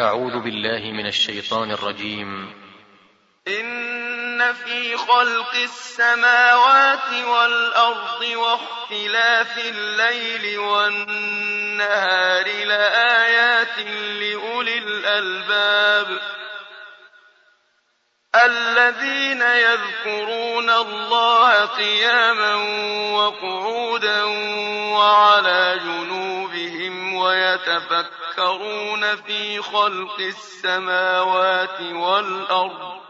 أعوذ بالله من الشيطان الرجيم. إن في خلق السماوات والأرض واختلاف الليل والنهار لآيات لأولي الألباب. الذين يذكرون الله قياما وقعودا وعلى جنوبهم ويتفكرون في خلق السماوات والأرض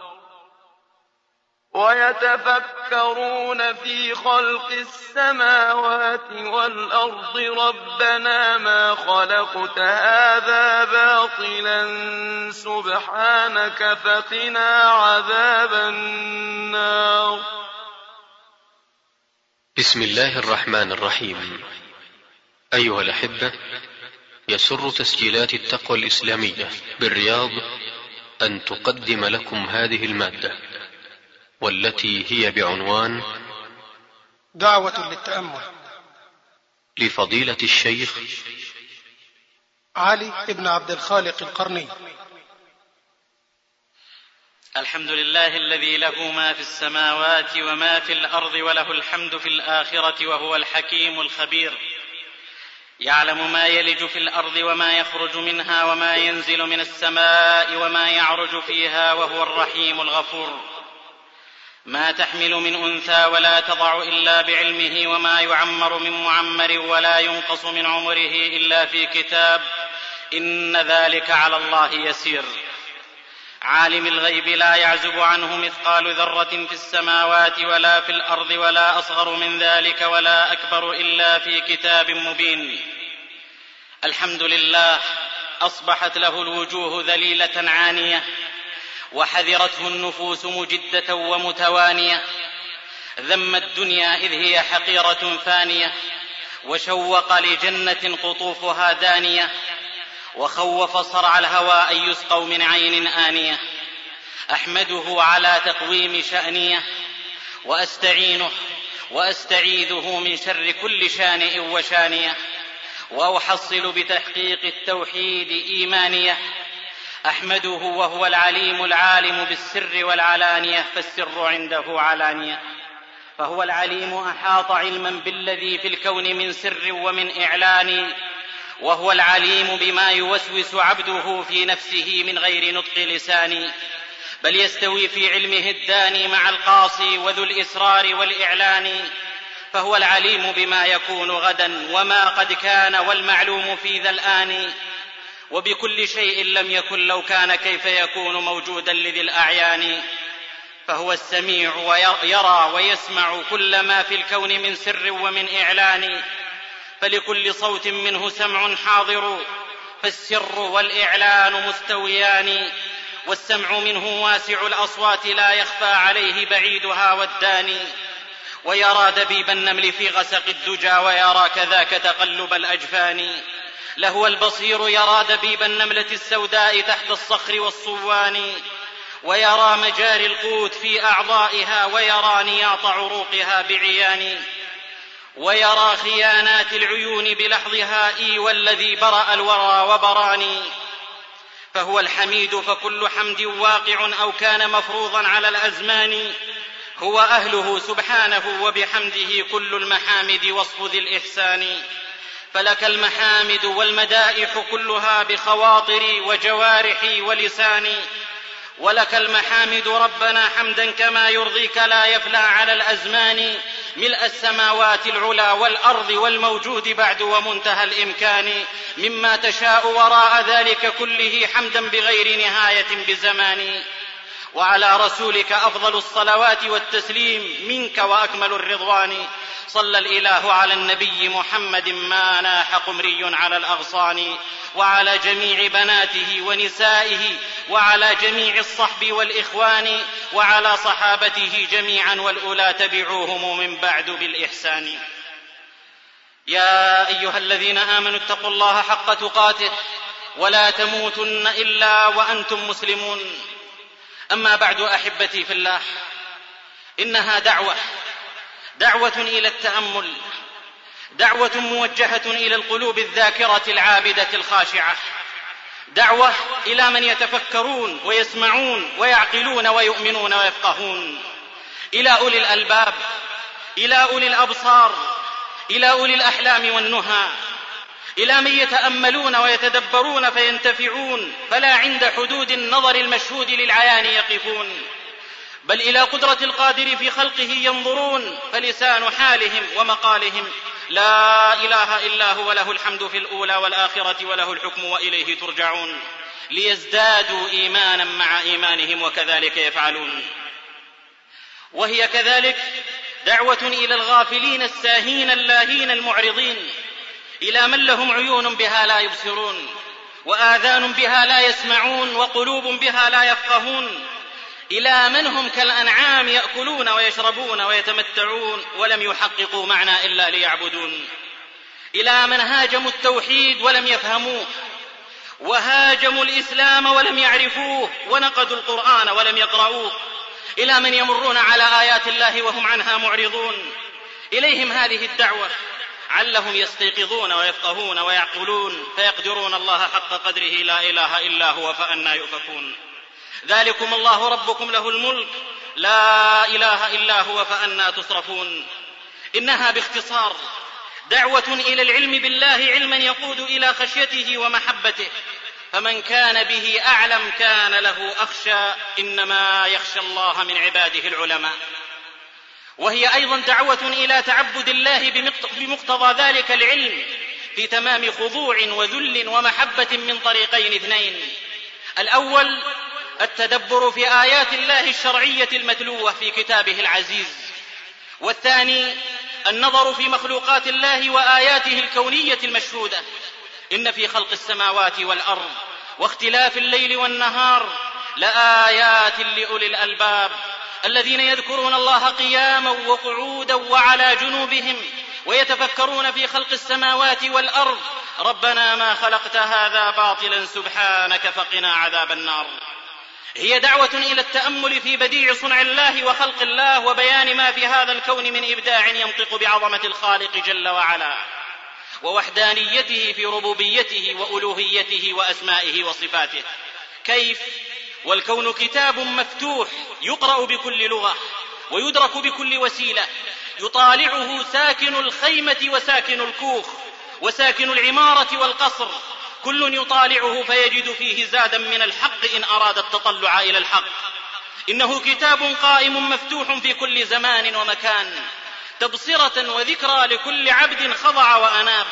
ويتفكرون في خلق السماوات والأرض ربنا ما خلقت هذا باطلا سبحانك فقنا عذاب النار. بسم الله الرحمن الرحيم. أيها الأحبة يسر تسجيلات التقوى الإسلامية بالرياض أن تقدم لكم هذه المادة والتي هي بعنوان دعوة للتأمل. لفضيلة الشيخ علي بن عبد الخالق القرني. الحمد لله الذي له ما في السماوات وما في الأرض وله الحمد في الآخرة وهو الحكيم الخبير. يعلم ما يلج في الأرض وما يخرج منها وما ينزل من السماء وما يعرج فيها وهو الرحيم الغفور. ما تحمل من أنثى ولا تضع إلا بعلمه وما يعمر من معمر ولا ينقص من عمره إلا في كتاب إن ذلك على الله يسير. عالم الغيب لا يعزب عنه مثقال ذرة في السماوات ولا في الأرض ولا أصغر من ذلك ولا أكبر إلا في كتاب مبين. الحمد لله أصبحت له الوجوه ذليلة عانية وحذرته النفوس مجدة ومتوانية. ذم الدنيا إذ هي حقيرة فانية وشوق لجنة قطوفها دانية. وخوف صرع الهوى أن يسقوا من عين آنية. أحمده على تقويم شأنية. وأستعينه وأستعيذه من شر كل شانئ وشانية. وأحصل بتحقيق التوحيد إيمانية. أحمده وهو العليم العالم بالسر والعلانية فالسر عنده علانية. فهو العليم أحاط علما بالذي في الكون من سر ومن إعلان. وهو العليم بما يوسوس عبده في نفسه من غير نطق لسان بل يستوي في علمه الداني مع القاصي وذو الإسرار والإعلان فهو العليم بما يكون غدا وما قد كان والمعلوم في ذا الآن وبكل شيء لم يكن لو كان كيف يكون موجودا لذي الأعيان فهو السميع ويرى ويسمع كل ما في الكون من سر ومن إعلان. فلكل صوت منه سمع حاضر فالسر والإعلان مستويان والسمع منه واسع الأصوات لا يخفى عليه بعيدها والداني ويرى دبيب النمل في غسق الدجى ويرى كذاك تقلب الأجفان. لهو البصير يرى دبيب النملة السوداء تحت الصخر والصوان. ويرى مجاري القوت في أعضائها ويرى نياط عروقها بعيان. ويرى خيانات العيون بلحظها إي والذي برأ الورى وبراني. فهو الحميد فكل حمد واقع أو كان مفروضا على الأزمان. هو أهله سبحانه وبحمده كل المحامد وصف ذي الإحسان. فلك المحامد والمدائح كلها بخواطري وجوارحي ولساني. ولك المحامد ربنا حمدا كما يرضيك لا يفلى على الأزمان ملء السماوات العلى والأرض والموجود بعد ومنتهى الإمكان مما تشاء وراء ذلك كله حمدا بغير نهاية بزمان وعلى رسولك أفضل الصلوات والتسليم منك وأكمل الرضوان. صلى الإله على النبي محمد ما ناح قمري على الأغصان وعلى جميع بناته ونسائه وعلى جميع الصحب والإخوان وعلى صحابته جميعا والأولى تبعوهم من بعد بالإحسان. يا أيها الذين آمنوا اتقوا الله حق تقاته ولا تموتن إلا وأنتم مسلمون. أما بعد أحبتي في الله إنها دعوة دعوة إلى التأمل دعوة موجهة إلى القلوب الذاكرة العابدة الخاشعة دعوة إلى من يتفكرون ويسمعون ويعقلون ويؤمنون ويفقهون إلى أولي الألباب إلى أولي الأبصار إلى أولي الأحلام والنهى. إلى من يتأملون ويتدبرون فينتفعون فلا عند حدود النظر المشهود للعيان يقفون. بل إلى قدرة القادر في خلقه ينظرون فلسان حالهم ومقالهم لا إله إلا هو له الحمد في الأولى والآخرة وله الحكم وإليه ترجعون. ليزدادوا إيمانا مع إيمانهم وكذلك يفعلون. وهي كذلك دعوة إلى الغافلين الساهين اللاهين المعرضين. إلى من لهم عيون بها لا يبصرون وآذان بها لا يسمعون وقلوب بها لا يفقهون. إلى من هم كالأنعام يأكلون ويشربون ويتمتعون ولم يحققوا معنى إلا ليعبدون. إلى من هاجموا التوحيد ولم يفهموه وهاجموا الإسلام ولم يعرفوه ونقدوا القرآن ولم يقرؤوه. إلى من يمرون على آيات الله وهم عنها معرضون. إليهم هذه الدعوة. علهم يستيقظون ويفقهون ويعقلون فيقدرون الله حق قدره لا إله إلا هو فانى يؤفكون. ذلكم الله ربكم له الملك لا إله إلا هو فانى تصرفون. إنها باختصار دعوة إلى العلم بالله علما يقود إلى خشيته ومحبته فمن كان به أعلم كان له أخشى إنما يخشى الله من عباده العلماء. وهي أيضا دعوة إلى تعبد الله بمقتضى ذلك العلم في تمام خضوع وذل ومحبة من طريقين اثنين. الأول التدبر في آيات الله الشرعية المتلوة في كتابه العزيز. والثاني النظر في مخلوقات الله وآياته الكونية المشهودة. إن في خلق السماوات والأرض واختلاف الليل والنهار لآيات لأولي الألباب. الذين يذكرون الله قياما وقعودا وعلى جنوبهم ويتفكرون في خلق السماوات والأرض. ربنا ما خلقت هذا باطلا سبحانك فقنا عذاب النار. هي دعوة إلى التأمل في بديع صنع الله وخلق الله وبيان ما في هذا الكون من إبداع ينطق بعظمة الخالق جل وعلا ووحدانيته في ربوبيته وألوهيته وأسمائه وصفاته. كيف؟ والكون كتاب مفتوح يقرأ بكل لغة ويدرك بكل وسيلة. يطالعه ساكن الخيمة وساكن الكوخ وساكن العمارة والقصر. كل يطالعه فيجد فيه زادا من الحق إن أراد التطلع إلى الحق. إنه كتاب قائم مفتوح في كل زمان ومكان تبصرة وذكرى لكل عبد خضع وأناب.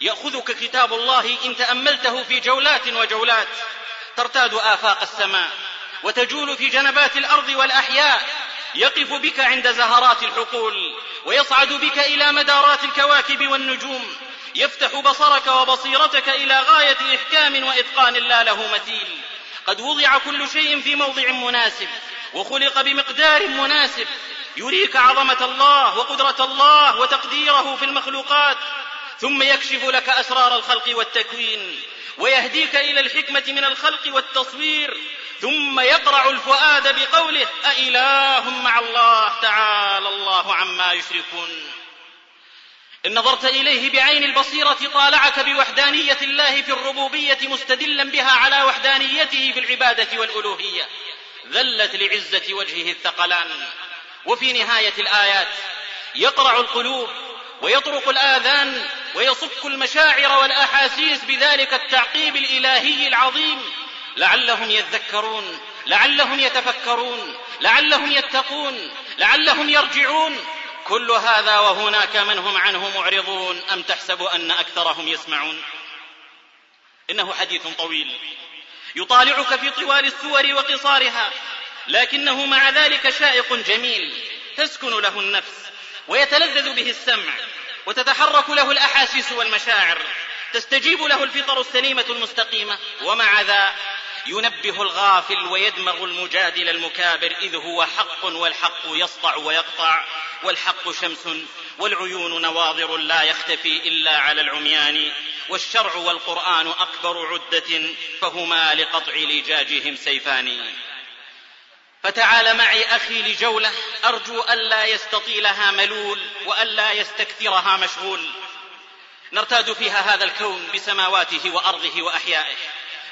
يأخذك كتاب الله إن تأملته في جولات وجولات. ترتاد آفاق السماء وتجول في جنبات الأرض والأحياء يقف بك عند زهرات الحقول ويصعد بك إلى مدارات الكواكب والنجوم يفتح بصرك وبصيرتك إلى غاية إحكام وإتقان لا له مثيل. قد وضع كل شيء في موضع مناسب وخلق بمقدار مناسب يريك عظمة الله وقدرة الله وتقديره في المخلوقات. ثم يكشف لك أسرار الخلق والتكوين ويهديك إلى الحكمة من الخلق والتصوير ثم يقرع الفؤاد بقوله أإله مع الله تعالى الله عما يشركون. إن نظرت إليه بعين البصيرة طالعك بوحدانية الله في الربوبية مستدلا بها على وحدانيته في العبادة والألوهية ذلت لعزة وجهه الثقلان. وفي نهاية الآيات يقرع القلوب ويطرق الآذان ويصك المشاعر والأحاسيس بذلك التعقيب الإلهي العظيم. لعلهم يذكرون لعلهم يتفكرون لعلهم يتقون لعلهم يرجعون. كل هذا وهناك من هم عنه معرضون. أم تحسب أن أكثرهم يسمعون؟ إنه حديث طويل. يطالعك في طوال السور وقصارها لكنه مع ذلك شائق جميل. تسكن له النفس ويتلذذ به السمع. وتتحرك له الأحاسيس والمشاعر تستجيب له الفطر السليمة المستقيمة ومع ذا ينبه الغافل ويدمغ المجادل المكابر إذ هو حق والحق يسطع ويقطع والحق شمس والعيون نواظر لا يختفي إلا على العميان والشرع والقرآن أكبر عدة فهما لقطع لجاجهم سيفان. فتعال معي أخي لجولة أرجو ألا يستطيلها ملول وألا يستكثرها مشغول. نرتاد فيها هذا الكون بسماواته وأرضه وأحيائه.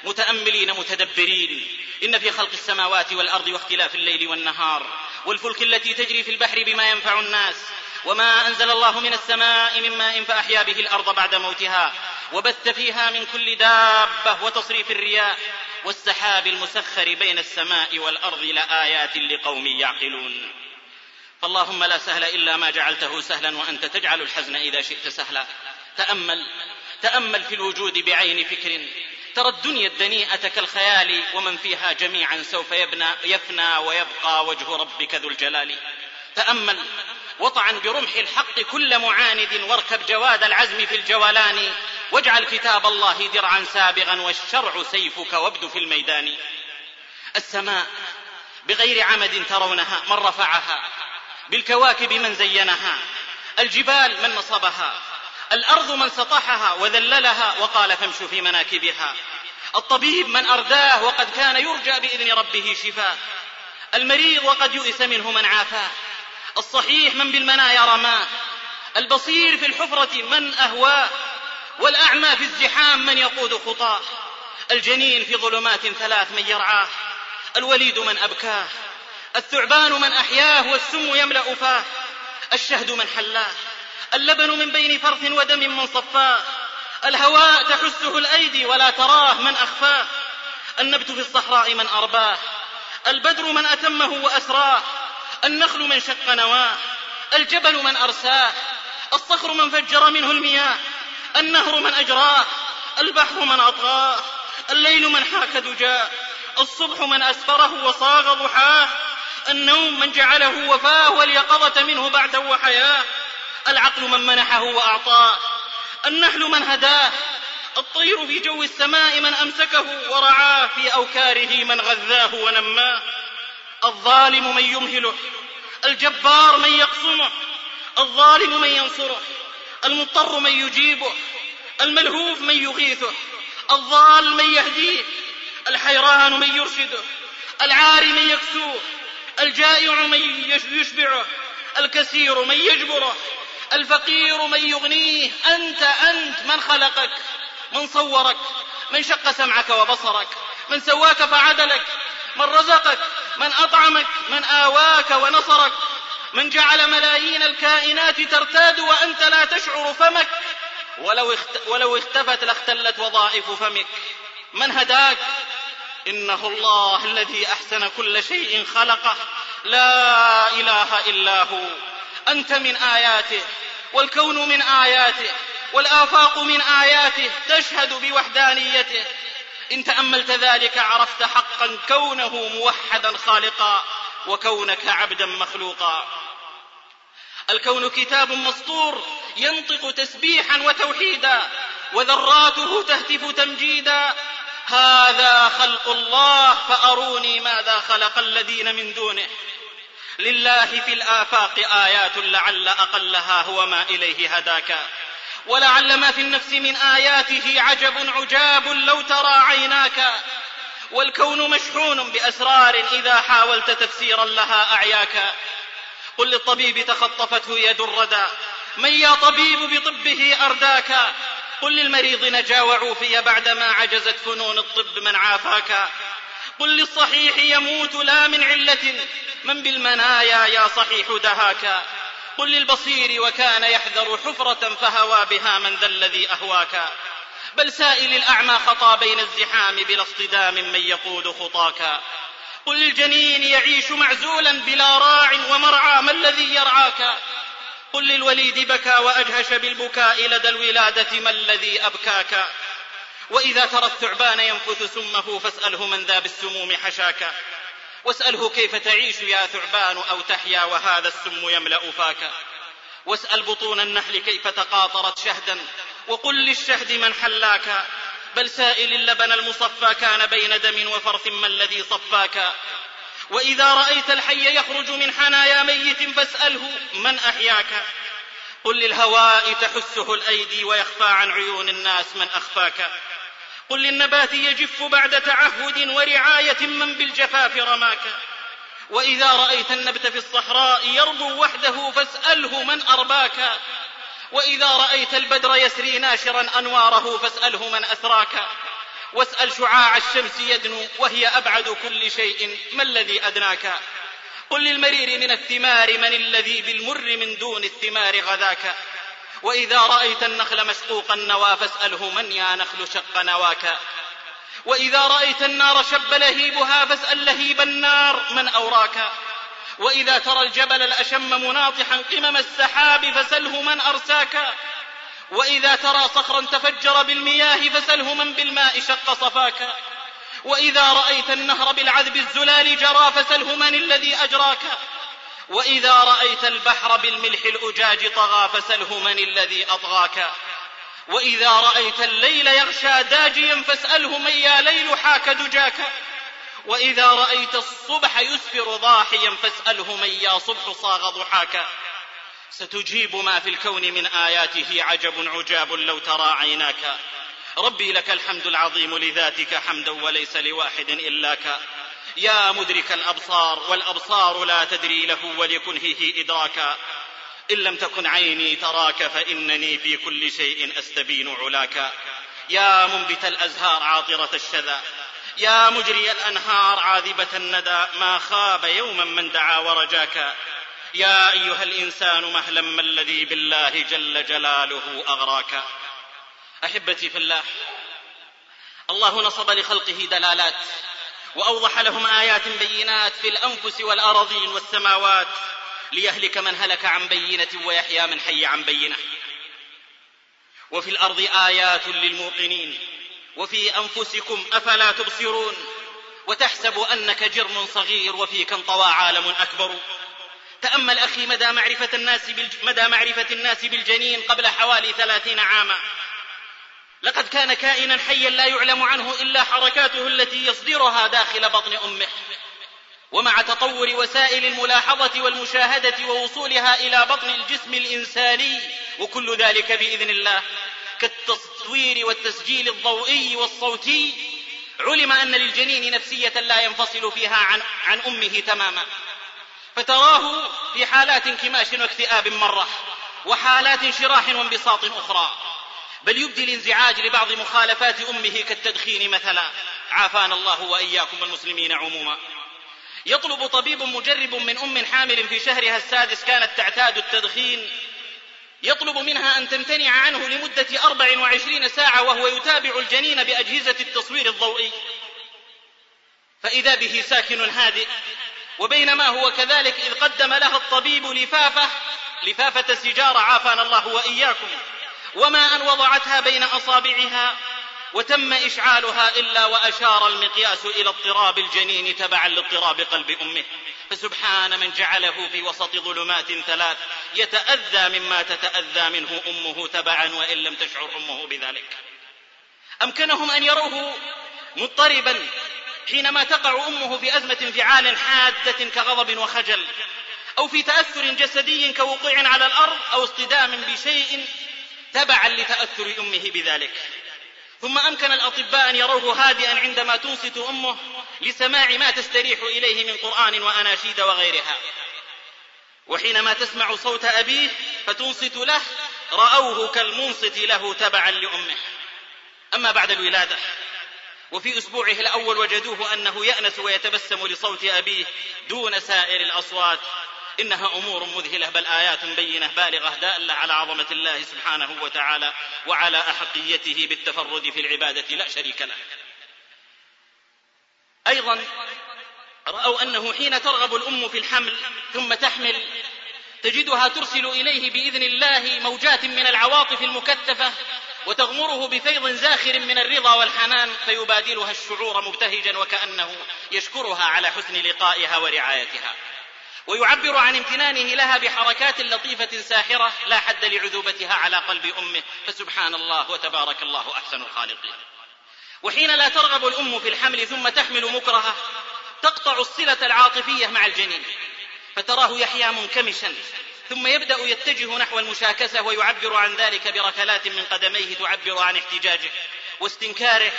متأملين متدبرين. إن في خلق السماوات والأرض واختلاف الليل والنهار والفلك التي تجري في البحر بما ينفع الناس وما أنزل الله من السماء من ماء فأحيا به الأرض بعد موتها. وبث فيها من كل دابة وتصريف الرياح والسحاب المسخر بين السماء والأرض لآيات لقوم يعقلون. فاللهم لا سهل إلا ما جعلته سهلا وأنت تجعل الحزن إذا شئت سهلا. تأمل تأمل في الوجود بعين فكر. ترى الدنيا الدنيئة كالخيال ومن فيها جميعا سوف يبنى يفنى ويبقى وجه ربك ذو الجلال. تأمل وطعن برمح الحق كل معاند واركب جواد العزم في الجولان واجعل كتاب الله درعا سابغا والشرع سيفك وابد في الميدان. السماء بغير عمد ترونها من رفعها بالكواكب من زينها الجبال من نصبها الأرض من سطحها وذللها وقال فامشوا في مناكبها. الطبيب من أرداه وقد كان يرجى بإذن ربه شفاه. المريض وقد يئس منه من عافاه. الصحيح من بالمنايا رماه البصير في الحفرة من اهواه والأعمى في الزحام من يقود خطاه. الجنين في ظلمات ثلاث من يرعاه الوليد من أبكاه. الثعبان من أحياه والسم يملأ فاه. الشهد من حلاه اللبن من بين فرث ودم من صفاه. الهواء تحسه الأيدي ولا تراه من أخفاه. النبت في الصحراء من أرباه. البدر من أتمه وأسراه. النخل من شق نواه الجبل من أرساه الصخر من فجر منه المياه النهر من أجراه البحر من أطغاه الليل من حاك دجاه الصبح من أسفره وصاغ ضحاه النوم من جعله وفاه واليقظة منه بعد وحياه العقل من منحه وأعطاه النحل من هداه الطير في جو السماء من أمسكه ورعاه في أوكاره من غذاه ونماه. الظالم من يمهله الجبار من يقصمه الظالم من ينصره المضطر من يجيبه الملهوف من يغيثه الضال من يهديه الحيران من يرشده العاري من يكسوه الجائع من يشبعه الكثير من يجبره الفقير من يغنيه أنت أنت من خلقك من صورك من شق سمعك وبصرك من سواك فعدلك. من رزقك من أطعمك من آواك ونصرك من جعل ملايين الكائنات ترتاد وأنت لا تشعر فمك. ولو, اخت ولو اختفت لاختلت وظائف فمك. من هداك؟ إنه الله الذي أحسن كل شيء خلقه. لا إله إلا هو. أنت من آياته والكون من آياته والآفاق من آياته تشهد بوحدانيته. إن تأملت ذلك عرفت حقا كونه موحدا خالقا وكونك عبدا مخلوقا. الكون كتاب مسطور ينطق تسبيحا وتوحيدا وذراته تهتف تمجيدا. هذا خلق الله فأروني ماذا خلق الذين من دونه. لله في الآفاق آيات لعل أقلها هو ما إليه هداك. ولعل ما في النفس من آياته عجب عجاب لو ترى عيناك. والكون مشحون بأسرار إذا حاولت تفسيرا لها أعياك. قل للطبيب تخطفته يد الردى. من يا طبيب بطبه أرداك. قل للمريض نجا وعوفي بعدما عجزت فنون الطب من عافاك. قل للصحيح يموت لا من علة. من بالمنايا يا صحيح دهاك. قل للبصير وكان يحذر حفرة فهوى بها من ذا الذي أهواك. بل سائل الأعمى خطى بين الزحام بلا اصطدام من يقود خطاك. قل للجنين يعيش معزولا بلا راع ومرعى ما الذي يرعاك. قل للوليد بكى وأجهش بالبكاء لدى الولادة ما الذي أبكاك. وإذا ترى الثعبان ينفث سمه فاسأله من ذا بالسموم حشاك. واسأله كيف تعيش يا ثعبان أو تحيا وهذا السم يملأ فاك. واسأل بطون النحل كيف تقاطرت شهدا. وقل للشهد من حلاك. بل سائل اللبن المصفى كان بين دم وفرث ما الذي صفاك. وإذا رأيت الحي يخرج من حنايا ميت فاسأله من أحياك. قل للهواء تحسه الأيدي ويخفى عن عيون الناس من أخفاك. قل للنبات يجف بعد تعهد ورعاية من بالجفاف رماك. وإذا رأيت النبت في الصحراء يربو وحده فاسأله من أرباك. وإذا رأيت البدر يسري ناشرا أنواره فاسأله من أثراك واسأل شعاع الشمس يدنو وهي أبعد كل شيء ما الذي أدناك. قل للمرير من الثمار من الذي بالمر من دون الثمار غذاك. وإذا رأيت النخل مشقوق النوى فاسأله من يا نخل شق نواك. وإذا رأيت النار شب لهيبها فاسأل لهيب النار من أوراك. وإذا ترى الجبل الأشم مناطحا قمم السحاب فسله من أرساك. وإذا ترى صخرا تفجر بالمياه فسله من بالماء شق صفاك. وإذا رأيت النهر بالعذب الزلال جرى فسله من الذي أجراك. وإذا رأيت البحر بالملح الأجاج طغى فسله من الذي أطغاك. وإذا رأيت الليل يغشى داجيا فاسأله من يا ليل حاك دجاك. وإذا رأيت الصبح يسفر ضاحيا فاسأله من يا صبح صاغ ضحاك. ستجيب ما في الكون من آياته عجب عجاب لو ترى عيناك. ربي لك الحمد العظيم لذاتك حمدا وليس لواحد إلاك. يا مدرك الأبصار والأبصار لا تدري له ولكنهه إدراكا إن لم تكن عيني تراك فإنني في كل شيء أستبين علاك. يا منبت الأزهار عاطرة الشذا. يا مجري الأنهار عاذبة الندى. ما خاب يوما من دعا ورجاك. يا أيها الإنسان مهلا ما الذي بالله جل جلاله أغراك. أحبتي في الله الله نصب لخلقه دلالات. وأوضح لهم آيات بينات في الأنفس والأراضين والسماوات ليهلك من هلك عن بينة ويحيى من حي عن بينة. وفي الأرض آيات للموقنين. وفي أنفسكم أفلا تبصرون. وتحسب أنك جرم صغير وفيك انطوى عالم أكبر. تأمل أخي مدى معرفة الناس بالج... مدى معرفة الناس بالجنين قبل حوالي ثلاثين عاما. لقد كان كائنا حيا لا يعلم عنه إلا حركاته التي يصدرها داخل بطن أمه. ومع تطور وسائل الملاحظة والمشاهدة ووصولها إلى بطن الجسم الإنساني وكل ذلك بإذن الله. كالتصوير والتسجيل الضوئي والصوتي علم أن للجنين نفسية لا ينفصل فيها عن, عن أمه تماما. فتراه في حالات انكماش واكتئاب مرة وحالات شراح وانبساط أخرى. بل يبدي الانزعاج لبعض مخالفات أمه كالتدخين مثلا. عافانا الله وإياكم المسلمين عموما. يطلب طبيب مجرب من أم حامل في شهرها السادس كانت تعتاد التدخين. يطلب منها أن تمتنع عنه أربع وعشرين ساعة وهو يتابع الجنين بأجهزة التصوير الضوئي. فإذا به ساكن هادئ وبينما هو كذلك إذ قدم لها الطبيب لفافة لفافة سجارة عافانا الله وإياكم. وما أن وضعتها بين أصابعها وتم إشعالها إلا وأشار المقياس إلى اضطراب الجنين تبعا لاضطراب قلب أمه. فسبحان من جعله في وسط ظلمات ثلاث يتأذى مما تتأذى منه أمه تبعا وإن لم تشعر أمه بذلك. أمكنهم أن يروه مضطربا حينما تقع أمه في أزمة انفعال حادة كغضب وخجل أو في تأثر جسدي كوقوع على الأرض أو اصطدام بشيء تبعا لتأثر أمه بذلك. ثم أمكن الأطباء أن يروه هادئا عندما تنصت أمه لسماع ما تستريح إليه من قرآن وأناشيد وغيرها. وحينما تسمع صوت أبيه فتنصت له رأوه كالمنصت له تبعا لأمه. أما بعد الولادة وفي أسبوعه الأول وجدوه أنه يأنس ويتبسم لصوت أبيه دون سائر الأصوات. إنها أمور مذهلة بل آيات بينة بالغة دالة على عظمة الله سبحانه وتعالى وعلى أحقيته بالتفرد في العبادة لا شريك له. أيضا رأوا أنه حين ترغب الأم في الحمل ثم تحمل تجدها ترسل إليه بإذن الله موجات من العواطف المكثفة وتغمره بفيض زاخر من الرضا والحنان فيبادلها الشعور مبتهجا وكأنه يشكرها على حسن لقائها ورعايتها. ويعبر عن امتنانه لها بحركات لطيفة ساحرة لا حد لعذوبتها على قلب أمه فسبحان الله وتبارك الله أحسن الخالقين. وحين لا ترغب الأم في الحمل ثم تحمل مكرهة تقطع الصلة العاطفية مع الجنين فتراه يحيا منكمشا ثم يبدأ يتجه نحو المشاكسة ويعبر عن ذلك بركلات من قدميه تعبر عن احتجاجه واستنكاره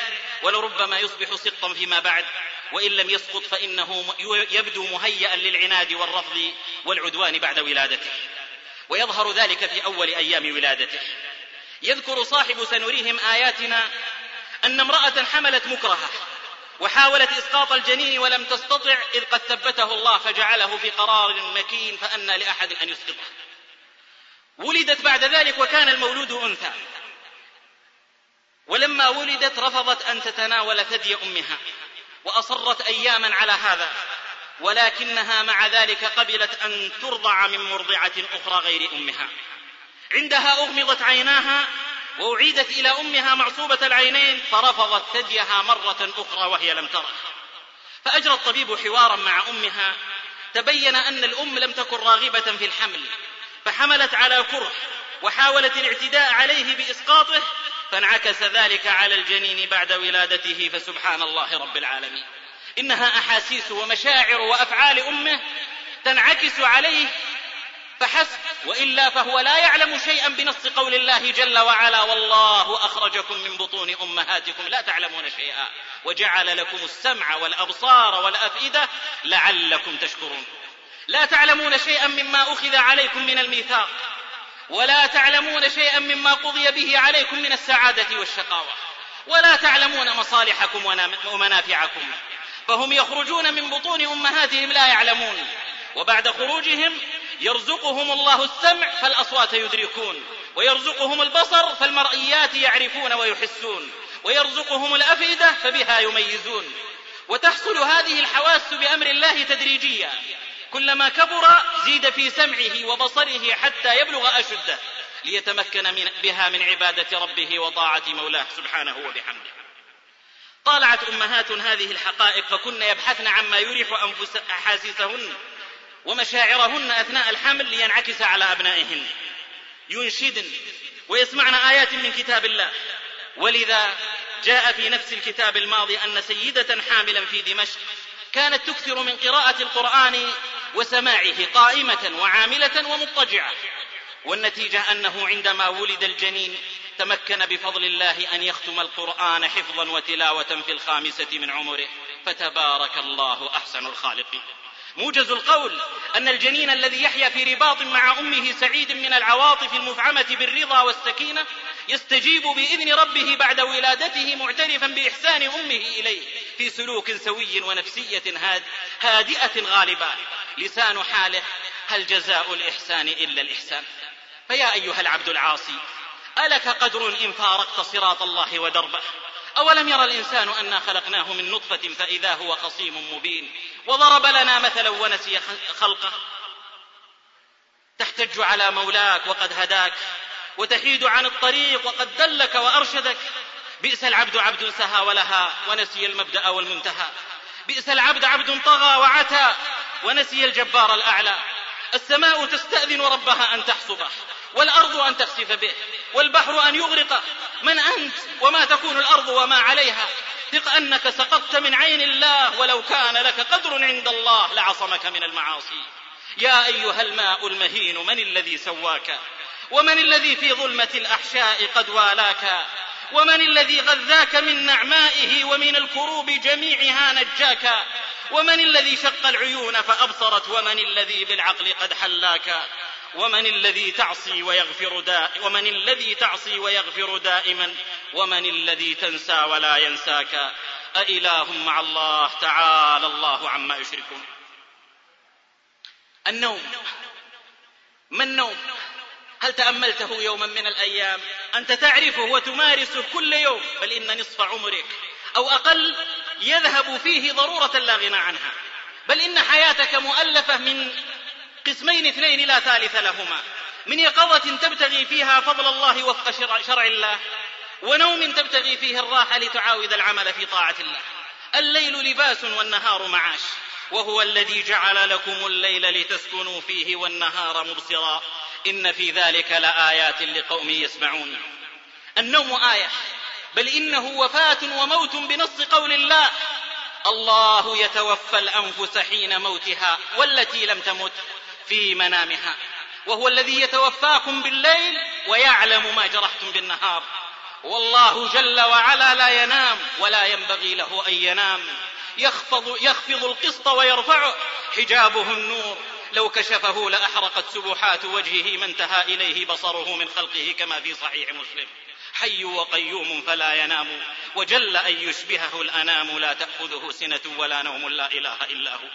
ولربما يصبح سقطا فيما بعد. وإن لم يسقط فإنه يبدو مهيئا للعناد والرفض والعدوان بعد ولادته. ويظهر ذلك في أول أيام ولادته. يذكر صاحب سنريهم آياتنا أن امرأة حملت مكرهة وحاولت إسقاط الجنين ولم تستطع إذ قد ثبته الله فجعله في قرار مكين فأنى لأحد أن يسقطه ولدت بعد ذلك وكان المولود أنثى. ولما ولدت رفضت أن تتناول ثدي أمها. وأصرت أياما على هذا ولكنها مع ذلك قبلت أن ترضع من مرضعة أخرى غير أمها. عندها أغمضت عيناها وأعيدت إلى أمها معصوبة العينين فرفضت ثديها مرة أخرى وهي لم تره. فأجرى الطبيب حوارا مع أمها تبين أن الأم لم تكن راغبة في الحمل فحملت على كره وحاولت الاعتداء عليه بإسقاطه فانعكس ذلك على الجنين بعد ولادته فسبحان الله رب العالمين. إنها أحاسيس ومشاعر وأفعال أمه تنعكس عليه فحسب وإلا فهو لا يعلم شيئا بنص قول الله جل وعلا والله أخرجكم من بطون أمهاتكم لا تعلمون شيئا وجعل لكم السمع والأبصار والأفئدة لعلكم تشكرون. لا تعلمون شيئا مما أخذ عليكم من الميثاق. ولا تعلمون شيئا مما قضي به عليكم من السعادة والشقاوة. ولا تعلمون مصالحكم ومنافعكم. فهم يخرجون من بطون أمهاتهم لا يعلمون. وبعد خروجهم يرزقهم الله السمع فالأصوات يدركون. ويرزقهم البصر فالمرئيات يعرفون ويحسون. ويرزقهم الأفئدة فبها يميزون. وتحصل هذه الحواس بأمر الله تدريجيا. كلما كبر زيد في سمعه وبصره حتى يبلغ أشده ليتمكن من بها من عبادة ربه وطاعة مولاه سبحانه وبحمده. طالعت أمهات هذه الحقائق فكن يبحثن عما يريح أنفس أحاسيسهن ومشاعرهن أثناء الحمل لينعكس على أبنائهن. ينشدن ويسمعن آيات من كتاب الله. ولذا جاء في نفس الكتاب الماضي أن سيدة حاملا في دمشق كانت تكثر من قراءة القرآن وسماعه قائمة وعاملة ومضطجعة. والنتيجة أنه عندما ولد الجنين تمكن بفضل الله أن يختم القرآن حفظا وتلاوة في الخامسة من عمره. فتبارك الله أحسن الخالقين. موجز القول أن الجنين الذي يحيا في رباط مع أمه سعيد من العواطف المفعمة بالرضا والسكينة يستجيب بإذن ربه بعد ولادته معترفا بإحسان أمه إليه في سلوك سوي ونفسية هادئة غالبة لسان حاله هل جزاء الإحسان إلا الإحسان؟ فيا أيها العبد العاصي ألك قدر إن فارقت صراط الله ودربه؟ أولم يرى الإنسان أنا خلقناه من نطفة فإذا هو خصيم مبين؟ وضرب لنا مثلا ونسي خلقه. تحتج على مولاك وقد هداك. وتحيد عن الطريق وقد دلك وأرشدك. بئس العبد عبد سهى ولها ونسي المبدأ والمنتهى. بئس العبد عبد طغى وعتى ونسي الجبار الأعلى. السماء تستأذن ربها أن تحصبه والأرض أن تخسف به والبحر أن يغرقه من أنت وما تكون الأرض وما عليها؟ ثق أنك سقطت من عين الله ولو كان لك قدر عند الله لعصمك من المعاصي. يا أيها الماء المهين من الذي سواك؟ ومن الذي في ظلمة الأحشاء قد والاك؟ ومن الذي غذاك من نعمائه ومن الكروب جميعها نجاك؟ ومن الذي شق العيون فأبصرت؟ ومن الذي بالعقل قد حلاك؟ ومن الذي تعصي ويغفر دا ومن الذي تعصي ويغفر دائما؟ ومن الذي تنسى ولا ينساك؟ أإله مع الله تعالى الله عما يشركون. النوم. ما النوم؟ هل تأملته يوما من الأيام؟ أنت تعرفه وتمارسه كل يوم بل إن نصف عمرك. أو أقل يذهب فيه ضرورة لا غنى عنها. بل إن حياتك مؤلفة من قسمين اثنين لا ثالث لهما. من يقظة تبتغي فيها فضل الله وفق شرع الله ونوم تبتغي فيه الراحة لتعاود العمل في طاعة الله. الليل لباس والنهار معاش. وهو الذي جعل لكم الليل لتسكنوا فيه والنهار مبصرا. إن في ذلك لآيات لقوم يسمعون. النوم آية بل إنه وفاة وموت بنص قول الله. الله يتوفى الأنفس حين موتها والتي لم تمت في منامها وهو الذي يتوفاكم بالليل ويعلم ما جرحتم بالنهار. والله جل وعلا لا ينام ولا ينبغي له أن ينام. يخفض يخفض القسط ويرفعه. حجابه النور لو كشفه لأحرقت سبحات وجهه ما انتهى إليه بصره من خلقه كما في صحيح مسلم. حي وقيوم فلا ينام وجل أن يشبهه الأنام لا تأخذه سنة ولا نوم لا إله إلا هو.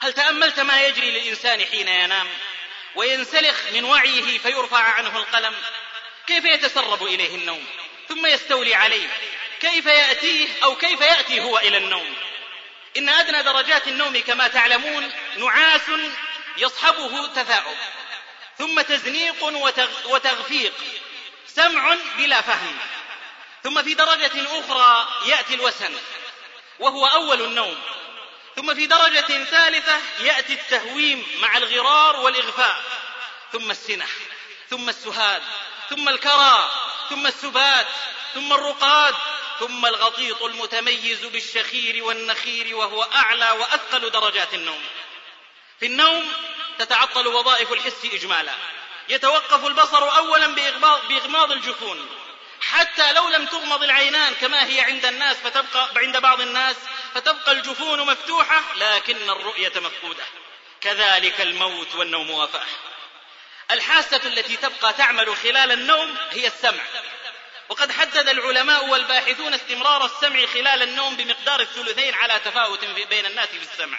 هل تأملت ما يجري للإنسان حين ينام؟ وينسلخ من وعيه فيرفع عنه القلم. كيف يتسرب إليه النوم؟ ثم يستولي عليه. كيف يأتيه أو كيف يأتي هو إلى النوم؟ إن أدنى درجات النوم كما تعلمون نعاس يصحبه تثاؤب. ثم تزنيق وتغفيق. سمع بلا فهم. ثم في درجة أخرى يأتي الوسن وهو أول النوم. ثم في درجة ثالثة يأتي التهويم مع الغرار والإغفاء. ثم السنح ثم السهاد ثم الكرى ثم السبات ثم الرقاد ثم الغطيط المتميز بالشخير والنخير وهو أعلى وأثقل درجات النوم. في النوم تتعطل وظائف الحس إجمالا. يتوقف البصر أولا بإغماض, بإغماض الجفون. حتى لو لم تغمض العينان كما هي عند الناس فتبقى عند بعض الناس فتبقى الجفون مفتوحة لكن الرؤية مفقودة. كذلك الموت والنوم وفاة الحاسة التي تبقى تعمل خلال النوم هي السمع. وقد حدد العلماء والباحثون استمرار السمع خلال النوم بمقدار الثلثين على تفاوت بين الناس في السمع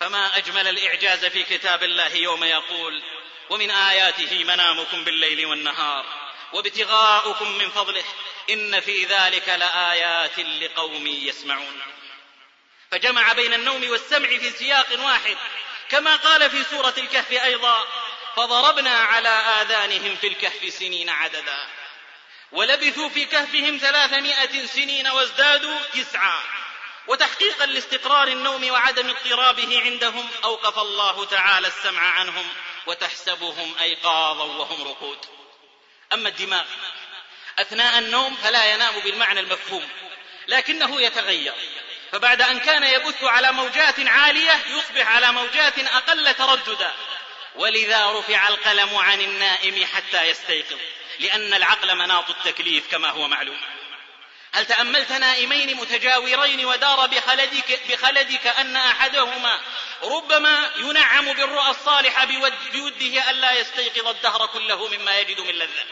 فما أجمل الإعجاز في كتاب الله يوم يقول ومن آياته منامكم بالليل والنهار وابتغاؤكم من فضله إن في ذلك لآيات لقوم يسمعون. فجمع بين النوم والسمع في سياق واحد كما قال في سورة الكهف أيضا فضربنا على آذانهم في الكهف سنين عددا. ولبثوا في كهفهم ثلاثمائة سنين وازدادوا تسعا. وتحقيقا لاستقرار النوم وعدم اضطرابه عندهم أوقف الله تعالى السمع عنهم وتحسبهم أيقاظا وهم رقود أما الدماغ أثناء النوم فلا ينام بالمعنى المفهوم لكنه يتغير. فبعد أن كان يبث على موجات عالية يصبح على موجات أقل ترددا. ولذا رفع القلم عن النائم حتى يستيقظ لأن العقل مناط التكليف كما هو معلوم. هل تأملت نائمين متجاورين ودار بخلدك, بخلدك أن أحدهما ربما ينعم بالرؤى الصالحة بوده ألا يستيقظ الدهر كله مما يجد من لذة؟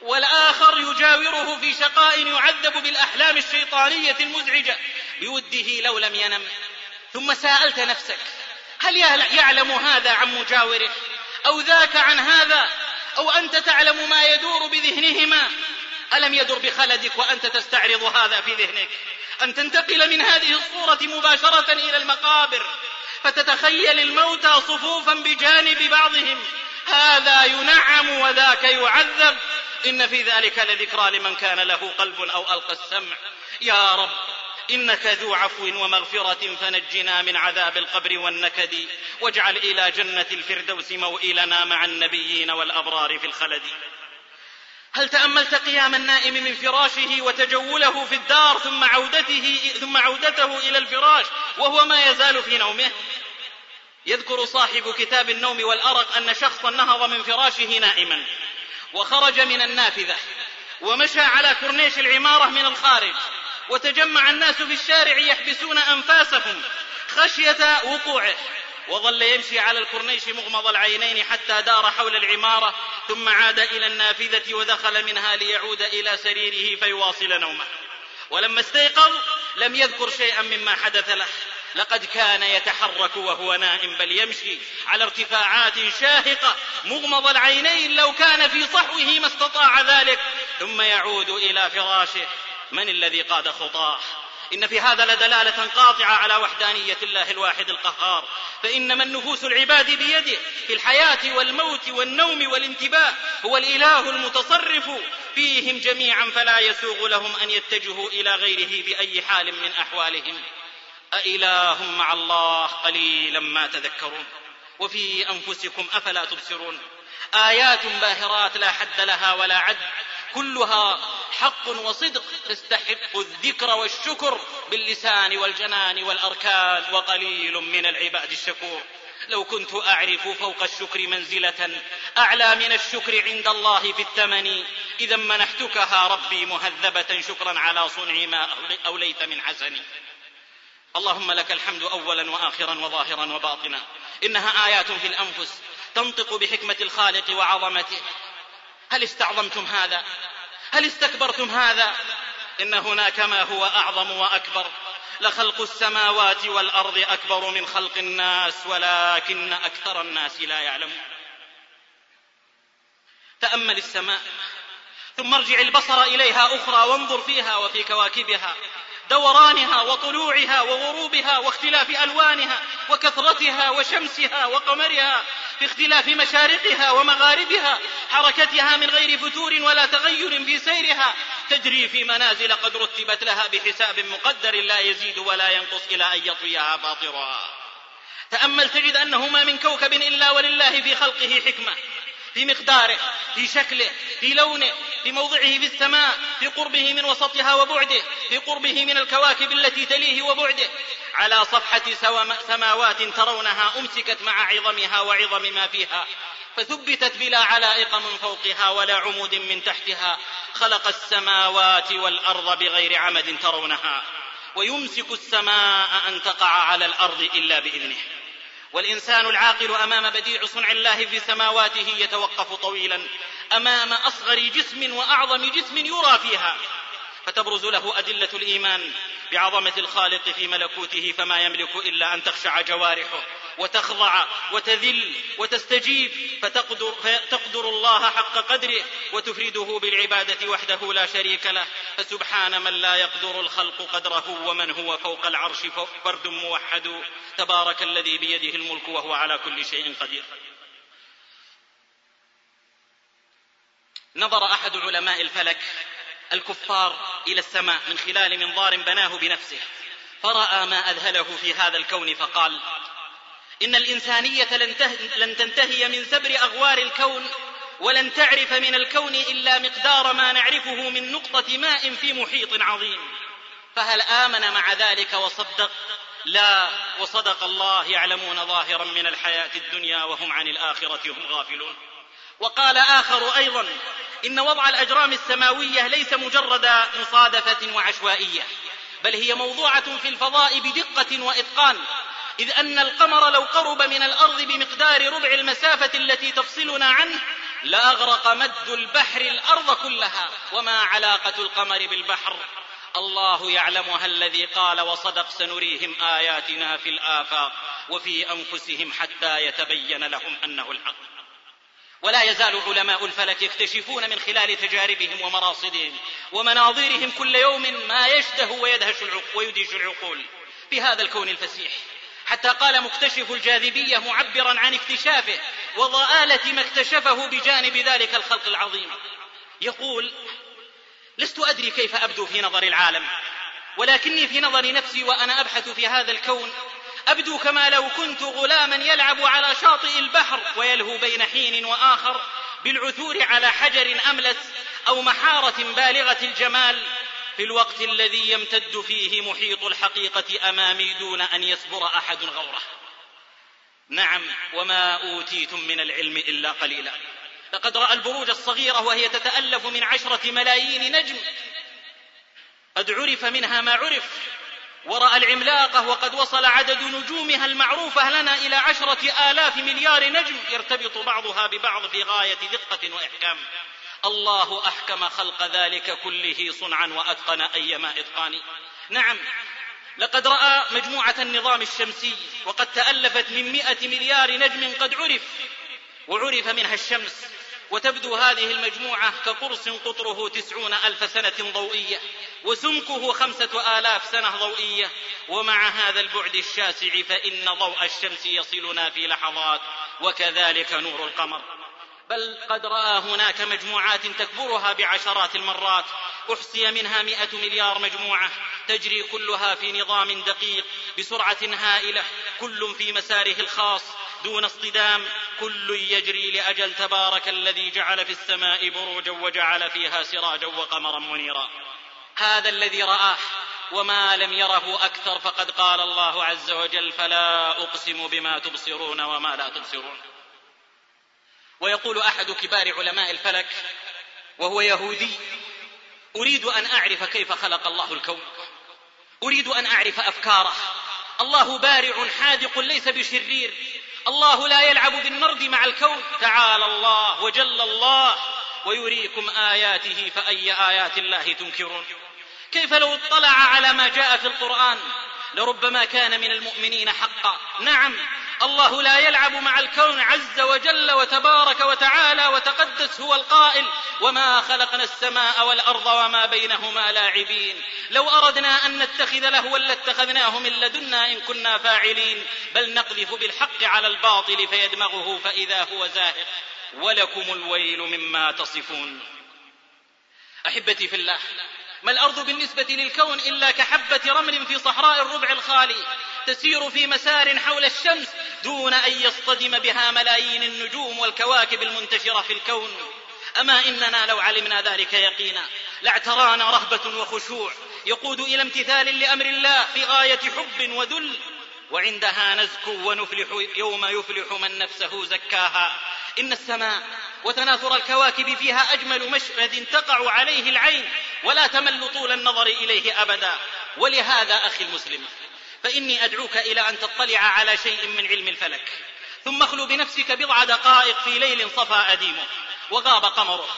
والآخر يجاوره في شقاء يعذب بالأحلام الشيطانية المزعجة بوده لو لم ينم. ثم سألت نفسك هل يعلم هذا عن مجاوره؟ أو ذاك عن هذا؟ أو أنت تعلم ما يدور بذهنهما؟ ألم يدر بخلدك وأنت تستعرض هذا في ذهنك؟ أن تنتقل من هذه الصورة مباشرة إلى المقابر فتتخيل الموتى صفوفا بجانب بعضهم. هذا ينعم وذاك يعذب. إن في ذلك لذكرى لمن كان له قلب أو ألقى السمع. يا رب إنك ذو عفو ومغفرة فنجنا من عذاب القبر والنكد. واجعل إلى جنة الفردوس موئلنا مع النبيين والأبرار في الخلد. هل تأملت قيام النائم من فراشه وتجوله في الدار ثم عودته ثم عودته إلى الفراش وهو ما يزال في نومه؟ يذكر صاحب كتاب النوم والأرق أن شخصا نهض من فراشه نائما وخرج من النافذة ومشى على كورنيش العمارة من الخارج وتجمع الناس في الشارع يحبسون أنفاسهم خشية وقوعه. وظل يمشي على الكورنيش مغمض العينين حتى دار حول العمارة ثم عاد إلى النافذة ودخل منها ليعود إلى سريره فيواصل نومه. ولما استيقظ لم يذكر شيئا مما حدث له. لقد كان يتحرك وهو نائم بل يمشي على ارتفاعات شاهقة مغمض العينين لو كان في صحوه ما استطاع ذلك. ثم يعود إلى فراشه. من الذي قاد خطاه؟ إن في هذا لدلالة قاطعة على وحدانية الله الواحد القهار. فإنما النفوس العباد بيده في الحياة والموت والنوم والانتباه هو الإله المتصرف فيهم جميعا فلا يسوغ لهم أن يتجهوا إلى غيره بأي حال من أحوالهم. أإله مع الله قليلا ما تذكرون. وفي أنفسكم أفلا تبصرون. آيات باهرات لا حد لها ولا عد. كلها حق وصدق تستحق الذكر والشكر باللسان والجنان والأركان وقليل من العباد الشكور. لو كنت أعرف فوق الشكر منزلة أعلى من الشكر عند الله في الثمن إذا منحتكها ربي مهذبة شكرا على صنع ما أوليت من حسن. اللهم لك الحمد أولا وآخرا وظاهرا وباطنا. إنها آيات في الأنفس تنطق بحكمة الخالق وعظمته. هل استعظمتم هذا؟ هل استكبرتم هذا؟ إن هناك ما هو أعظم وأكبر. لخلق السماوات والأرض أكبر من خلق الناس ولكن أكثر الناس لا يعلمون. تأمل السماء ثم ارجع البصر إليها أخرى وانظر فيها وفي كواكبها. دورانها وطلوعها وغروبها واختلاف ألوانها وكثرتها وشمسها وقمرها باختلاف مشارقها ومغاربها حركتها من غير فتور ولا تغير في سيرها. تجري في منازل قد رتبت لها بحساب مقدر لا يزيد ولا ينقص إلى أن يطويها فاطرها تأمل تجد أنه ما من كوكب إلا ولله في خلقه حكمة في مقداره في شكله في لونه في موضعه في السماء في قربه من وسطها وبعده في قربه من الكواكب التي تليه وبعده. على صفحة سماوات ترونها أمسكت مع عظمها وعظم ما فيها. فثبتت بلا علائق من فوقها ولا عمود من تحتها. خلق السماوات والأرض بغير عمد ترونها. ويمسك السماء أن تقع على الأرض إلا بإذنه. والإنسان العاقل أمام بديع صنع الله في سماواته يتوقف طويلا أمام أصغر جسم وأعظم جسم يرى فيها. فتبرز له أدلة الإيمان بعظمة الخالق في ملكوته فما يملك إلا أن تخشع جوارحه وتخضع وتذل وتستجيب فتقدر, فتقدر الله حق قدره وتفرده بالعبادة وحده لا شريك له. فسبحان من لا يقدر الخلق قدره ومن هو فوق العرش فرد موحد. تبارك الذي بيده الملك وهو على كل شيء قدير. نظر أحد علماء الفلك الكفار إلى السماء من خلال منظار بناه بنفسه. فرأى ما أذهله في هذا الكون فقال إن الإنسانية لن, لن تنتهي من سبر أغوار الكون ولن تعرف من الكون إلا مقدار ما نعرفه من نقطة ماء في محيط عظيم. فهل آمن مع ذلك وصدق؟ لا وصدق الله يعلمون ظاهرا من الحياة الدنيا وهم عن الآخرة هم غافلون. وقال آخر أيضا إن وضع الأجرام السماوية ليس مجرد مصادفة وعشوائية بل هي موضوعة في الفضاء بدقة وإتقان. إذ أن القمر لو قرب من الأرض بمقدار ربع المسافة التي تفصلنا عنه لأغرق مد البحر الأرض كلها. وما علاقة القمر بالبحر؟ الله يعلمها الذي قال وصدق سنريهم آياتنا في الآفاق وفي أنفسهم حتى يتبين لهم أنه الحق. ولا يزال علماء الفلك يكتشفون من خلال تجاربهم ومراصدهم ومناظيرهم كل يوم ما يشته ويدهش ويدهش العقول في هذا الكون الفسيح. حتى قال مكتشف الجاذبية معبرا عن اكتشافه وضآلة ما اكتشفه بجانب ذلك الخلق العظيم. يقول لست أدري كيف أبدو في نظر العالم ولكني في نظر نفسي وأنا أبحث في هذا الكون أبدو كما لو كنت غلاما يلعب على شاطئ البحر ويلهو بين حين وآخر بالعثور على حجر أملس أو محارة بالغة الجمال. في الوقت الذي يمتد فيه محيط الحقيقة أمامي دون أن يسبر أحد غوره. نعم وما أوتيتم من العلم إلا قليلا. لقد رأى البروج الصغيرة وهي تتألف من عشرة ملايين نجم. قد عرف منها ما عرف. ورأى العملاقة وقد وصل عدد نجومها المعروفة لنا إلى عشرة آلاف مليار نجم يرتبط بعضها ببعض في غاية دقة وإحكام. الله أحكم خلق ذلك كله صنعا وأتقن أيما إتقان. نعم لقد رأى مجموعة النظام الشمسي وقد تألفت من مئة مليار نجم قد عرف وعرف منها الشمس. وتبدو هذه المجموعة كقرص قطره تسعون ألف سنة ضوئية وسمكه خمسة آلاف سنة ضوئية ومع هذا البعد الشاسع فإن ضوء الشمس يصلنا في لحظات وكذلك نور القمر. بل قد رأى هناك مجموعات تكبرها بعشرات المرات أحصي منها مئة مليار مجموعة تجري كلها في نظام دقيق بسرعة هائلة كل في مساره الخاص دون اصطدام كل يجري لأجل تبارك الذي جعل في السماء بروجا وجعل فيها سراجا وقمرا منيرا. هذا الذي رآه وما لم يره أكثر فقد قال الله عز وجل فلا أقسم بما تبصرون وما لا تبصرون. ويقول أحد كبار علماء الفلك وهو يهودي أريد أن أعرف كيف خلق الله الكون. أريد أن أعرف أفكاره. الله بارع حاذق ليس بشرير. الله لا يلعب بالنرد مع الكون. تعالى الله وجل الله ويريكم آياته فأي آيات الله تنكرون. كيف لو اطلع على ما جاء في القرآن؟ لربما كان من المؤمنين حقا. نعم الله لا يلعب مع الكون عز وجل وتبارك وتعالى وتقدس هو القائل وما خلقنا السماء والأرض وما بينهما لاعبين. لو أردنا أن نتخذ لهوا لاتخذناه من لدنا إن كنا فاعلين. بل نقذف بالحق على الباطل فيدمغه فإذا هو زاهق. ولكم الويل مما تصفون. أحبتي في الله ما الأرض بالنسبة للكون إلا كحبة رمل في صحراء الربع الخالي تسير في مسار حول الشمس دون أن يصطدم بها ملايين النجوم والكواكب المنتشرة في الكون. أما إننا لو علمنا ذلك يقينا. لاعترانا رهبة وخشوع. يقود إلى امتثال لأمر الله في غاية حب وذل. وعندها نزكو ونفلح يوم يفلح من نفسه زكاها. إن السماء وتناثر الكواكب فيها أجمل مشهد تقع عليه العين. ولا تمل طول النظر إليه أبدا. ولهذا أخي المسلم فإني أدعوك إلى أن تطلع على شيء من علم الفلك. ثم اخلو بنفسك بضع دقائق في ليل صفى أديمه وغاب قمره.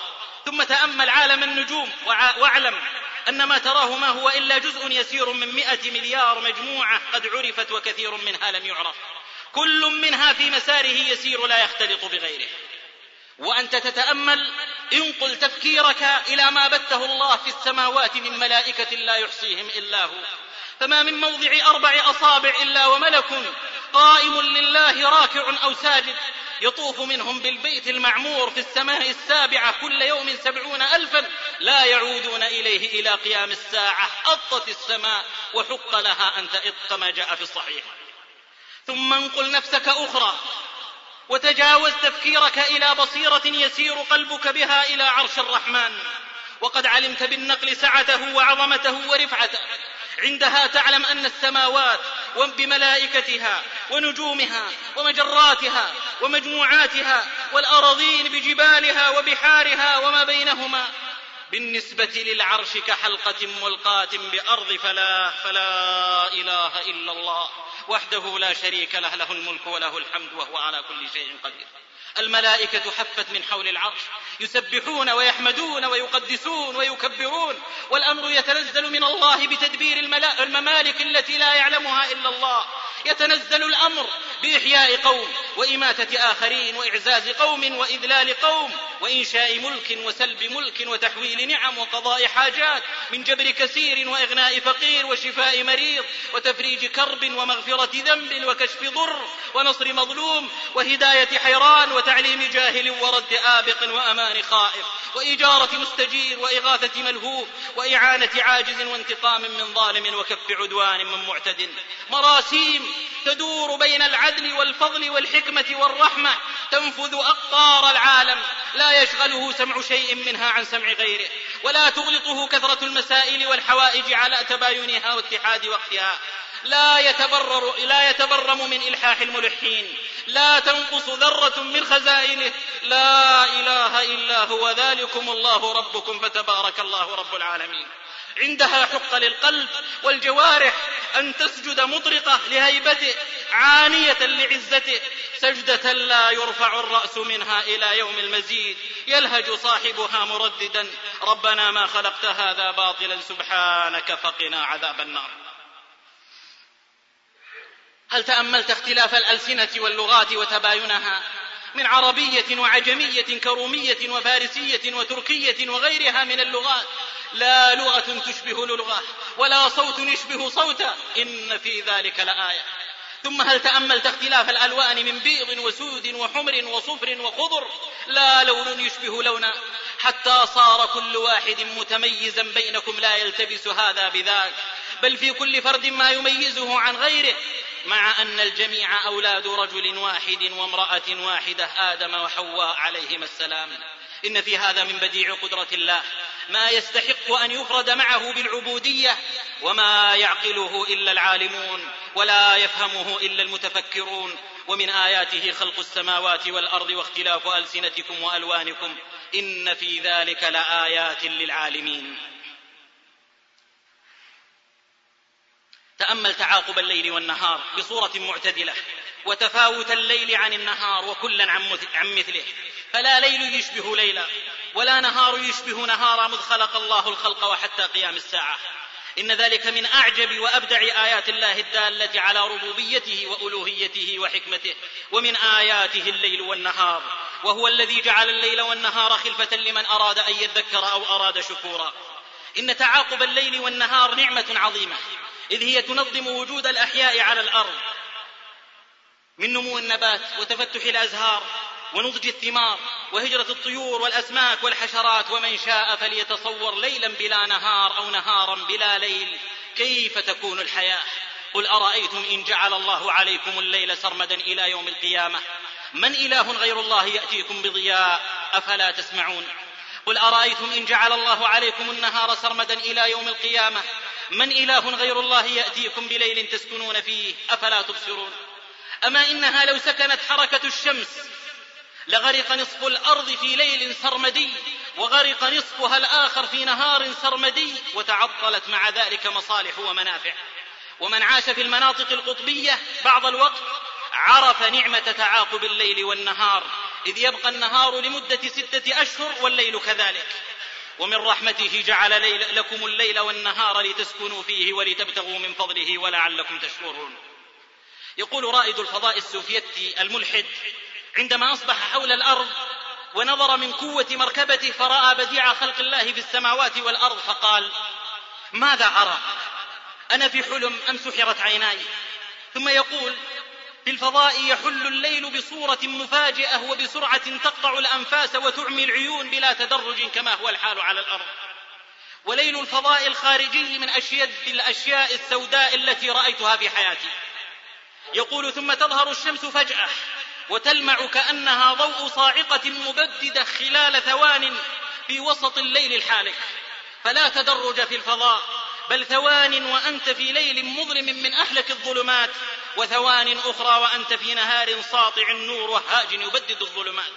ثم تأمل عالم النجوم واعلم أن ما تراه ما هو إلا جزء يسير من مئة مليار مجموعة قد عرفت وكثير منها لم يعرف. كل منها في مساره يسير لا يختلط بغيره. وأنت تتأمل انقل تفكيرك إلى ما بته الله في السماوات من ملائكة لا يحصيهم إلا هو. فما من موضع أربع أصابع إلا وملك قائم لله راكع أو ساجد يطوف منهم بالبيت المعمور في السماء السابعة كل يوم سبعون ألفا لا يعودون إليه إلى قيام الساعة أطت السماء وحق لها أن تئط كما جاء في الصحيح. ثم انقل نفسك أخرى وتجاوز تفكيرك إلى بصيرة يسير قلبك بها إلى عرش الرحمن وقد علمت بالنقل سعته وعظمته ورفعته. عندها تعلم أن السماوات بملائكتها ونجومها ومجراتها ومجموعاتها والأراضين بجبالها وبحارها وما بينهما بالنسبة للعرش كحلقة ملقاة بأرض فلا فلا إله إلا الله وحده لا شريك له له الملك وله الحمد وهو على كل شيء قدير. الملائكة حفت من حول العرش يسبحون ويحمدون ويقدسون ويكبرون والأمر يتنزل من الله بتدبير الممالك التي لا يعلمها إلا الله. يتنزل الأمر بإحياء قوم وإماتة آخرين وإعزاز قوم وإذلال قوم وإنشاء ملك وسلب ملك وتحويل نعم وقضاء حاجات من جبر كثير وإغناء فقير وشفاء مريض وتفريج كرب ومغفرة ذنب وكشف ضر ونصر مظلوم وهداية حيران وتعليم جاهل ورد آبق وامان خائف واجاره مستجير وإغاثة ملهوف وإعانة عاجز وانتقام من ظالم وكف عدوان من معتد. مراسيم تدور بين العدل والفضل والحكمة والرحمة تنفذ أقطار العالم. لا يشغله سمع شيء منها عن سمع غيره ولا تغلطه كثرة المسائل والحوائج على تباينها واتحاد وقتها. لا يتبرر لا يتبرم من إلحاح الملحين. لا تنقص ذرة من خزائنه. لا إله إلا هو ذلكم الله ربكم فتبارك الله رب العالمين. عندها حق للقلب والجوارح أن تسجد مطرقة لهيبته عانية لعزته. سجدة لا يرفع الرأس منها إلى يوم المزيد. يلهج صاحبها مرددا ربنا ما خلقت هذا باطلا سبحانك فقنا عذاب النار. هل تأملت اختلاف الألسنة واللغات وتباينها من عربية وعجمية كرومية وفارسية وتركية وغيرها من اللغات؟ لا لغة تشبه لغة ولا صوت يشبه صوتا إن في ذلك لآية. ثم هل تأملت اختلاف الألوان من بيض وسود وحمر وصفر وخضر؟ لا لون يشبه لونا. حتى صار كل واحد متميزا بينكم لا يلتبس هذا بذاك. بل في كل فرد ما يميزه عن غيره مع أن الجميع أولاد رجل واحد وامرأة واحدة آدم وحواء عليهما السلام. إن في هذا من بديع قدرة الله. ما يستحق أن يفرد معه بالعبودية وما يعقله إلا العالمون ولا يفهمه إلا المتفكرون. ومن آياته خلق السماوات والأرض واختلاف ألسنتكم وألوانكم. إن في ذلك لآيات للعالمين. تأمل تعاقب الليل والنهار بصورة معتدلة وتفاوت الليل عن النهار وكلا عن مثله. فلا ليل يشبه ليلا ولا نهار يشبه نهارا مذ خلق الله الخلق وحتى قيام الساعة. إن ذلك من أعجب وأبدع آيات الله الدالة على ربوبيته وألوهيته وحكمته. ومن آياته الليل والنهار. وهو الذي جعل الليل والنهار خلفة لمن أراد أن يذكر أو أراد شكورا. إن تعاقب الليل والنهار نعمة عظيمة. إذ هي تنظم وجود الأحياء على الأرض من نمو النبات وتفتح الأزهار ونضج الثمار وهجرة الطيور والأسماك والحشرات ومن شاء فليتصور ليلا بلا نهار أو نهارا بلا ليل كيف تكون الحياة؟ قل أرأيتم إن جعل الله عليكم الليل سرمدا إلى يوم القيامة؟ من إله غير الله يأتيكم بضياء؟ أفلا تسمعون؟ قل أرأيتم إن جعل الله عليكم النهار سرمدا إلى يوم القيامة؟ من إله غير الله يأتيكم بليل تسكنون فيه؟ أفلا تبصرون؟ أما إنها لو سكنت حركة الشمس لغرق نصف الأرض في ليل سرمدي وغرق نصفها الآخر في نهار سرمدي وتعطلت مع ذلك مصالح ومنافع. ومن عاش في المناطق القطبية بعض الوقت عرف نعمة تعاقب الليل والنهار إذ يبقى النهار لمدة ستة أشهر والليل كذلك. ومن رحمته جعل ليل لكم الليل والنهار لتسكنوا فيه ولتبتغوا من فضله ولعلكم تشكرون. يقول رائد الفضاء السوفيتي الملحد عندما أصبح حول الأرض ونظر من قوة مركبته فرأى بديع خلق الله في السماوات والأرض فقال ماذا أرى؟ أنا في حلم أم سحرت عيناي؟ ثم يقول في الفضاء يحل الليل بصورة مفاجئة وبسرعة تقطع الأنفاس وتعمي العيون بلا تدرج كما هو الحال على الأرض. وليل الفضاء الخارجي من أشيد الأشياء السوداء التي رأيتها في حياتي. يقول ثم تظهر الشمس فجأة وتلمع كأنها ضوء صاعقة مبددة خلال ثوان في وسط الليل الحالك. فلا تدرج في الفضاء بل ثوان وأنت في ليل مظلم من أهلك الظلمات وثوان أخرى وأنت في نهار ساطع النور وهاج يبدد الظلمات.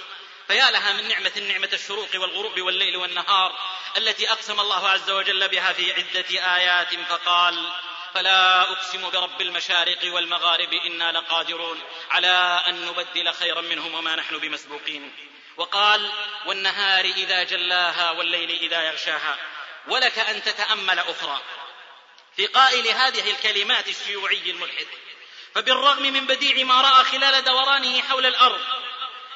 فيا لها من نعمة نعمة الشروق والغروب والليل والنهار التي أقسم الله عز وجل بها في عدة آيات فقال فلا أقسم برب المشارق والمغارب إنا لقادرون على أن نبدل خيرا منهم وما نحن بمسبوقين. وقال والنهار إذا جلاها والليل إذا يغشاها. ولك أن تتأمل أخرى. في قائل هذه الكلمات الشيوعي الملحد. فبالرغم من بديع ما رأى خلال دورانه حول الأرض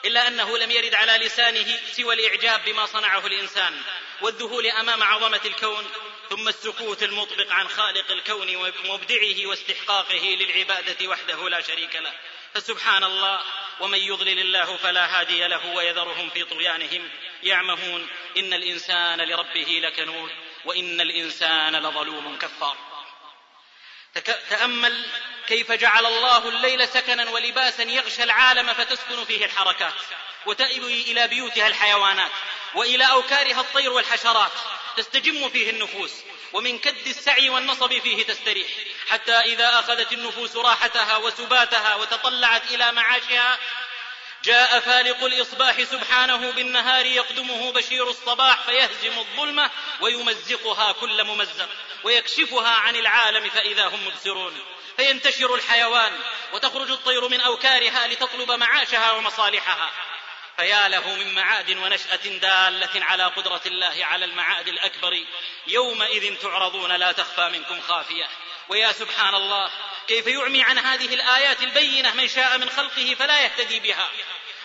إلا أنه لم يرد على لسانه سوى الإعجاب بما صنعه الإنسان والذهول أمام عظمة الكون ثم السكوت المطبق عن خالق الكون ومبدعه واستحقاقه للعبادة وحده لا شريك له. فسبحان الله ومن يضلل الله فلا هادي له ويذرهم في طغيانهم يعمهون. إن الإنسان لربه لكنود وإن الإنسان لظلوم كفار. تأمل كيف جعل الله الليل سكنا ولباسا يغشى العالم فتسكن فيه الحركات وتأوي إلى بيوتها الحيوانات وإلى أوكارها الطير والحشرات تستجم فيه النفوس ومن كد السعي والنصب فيه تستريح حتى إذا أخذت النفوس راحتها وسباتها وتطلعت إلى معاشها جاء فالق الإصباح سبحانه بالنهار يقدمه بشير الصباح فيهزم الظلمة ويمزقها كل ممزق ويكشفها عن العالم فإذا هم مبصرون فينتشر الحيوان وتخرج الطير من أوكارها لتطلب معاشها ومصالحها فيا له من معاد ونشأة دالة على قدرة الله على المعاد الأكبر يومئذ تعرضون لا تخفى منكم خافية ويا سبحان الله كيف يعمي عن هذه الآيات البينة من شاء من خلقه فلا يهتدي بها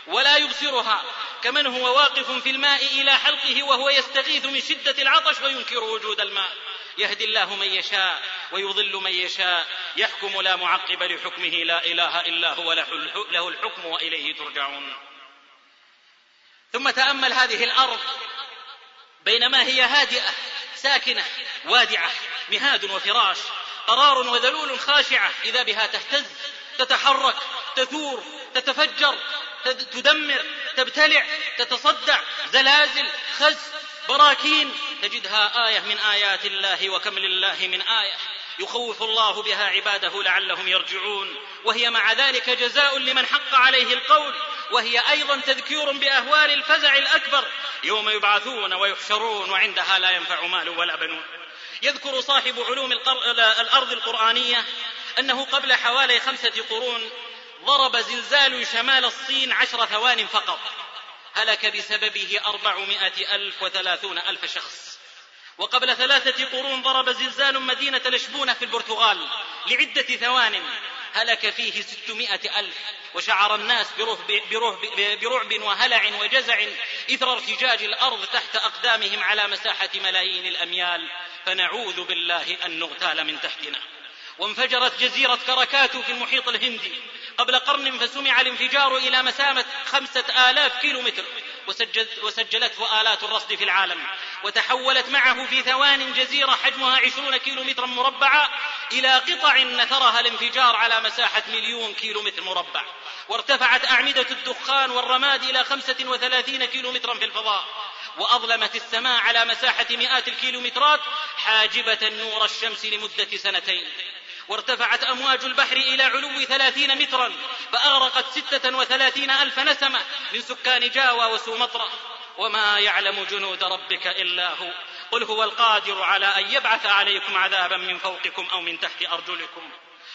ولا يبصرها كمن هو واقف في الماء إلى حلقه وهو يستغيث من شدة العطش وينكر وجود الماء. يهدي الله من يشاء ويضل من يشاء يحكم لا معقب لحكمه لا إله إلا هو له الحكم وإليه ترجعون. ثم تأمل هذه الأرض بينما هي هادئة ساكنة وادعة مهاد وفراش. قرار وذلول خاشعة إذا بها تهتز تتحرك تثور تتفجر تدمر تبتلع تتصدع زلازل خز براكين. تجدها آية من آيات الله وكم لله من آية. يخوف الله بها عباده لعلهم يرجعون. وهي مع ذلك جزاء لمن حق عليه القول. وهي أيضا تذكير بأهوال الفزع الأكبر. يوم يبعثون ويحشرون وعندها لا ينفع مال ولا بنون. يذكر صاحب علوم الأرض القرآنية أنه قبل حوالي خمسة قرون ضرب زلزال شمال الصين عشر ثوان فقط. هلك بسببه أربعمائة ألف وثلاثون ألف شخص. وقبل ثلاثة قرون ضرب زلزال مدينة لشبونة في البرتغال لعدة ثوان. هلك فيه ستمائة ألف وشعر الناس برهب, برهب, برعب وهلع وجزع إثر ارتجاج الأرض تحت أقدامهم على مساحة ملايين الأميال فنعوذ بالله أن نغتال من تحتنا. وانفجرت جزيرة كركاتو في المحيط الهندي. قبل قرن فسمع الانفجار إلى مسافة خمسة آلاف كيلو متر وسجلته آلات الرصد في العالم وتحولت معه في ثوان جزيرة حجمها عشرون كيلو مترا مربعا إلى قطع نثرها الانفجار على مساحة مليون كيلو متر مربع. وارتفعت أعمدة الدخان والرماد إلى خمسة وثلاثين كيلو مترا في الفضاء. وأظلمت السماء على مساحة مئات الكيلومترات حاجبة نور الشمس لمدة سنتين. وارتفعت أمواج البحر إلى علو ثلاثين مترا فأغرقت ستة وثلاثين ألف نسمة من سكان جاوى وسومطرة. وما يعلم جنود ربك إلا هو. قل هو القادر على أن يبعث عليكم عذابا من فوقكم أو من تحت أرجلكم.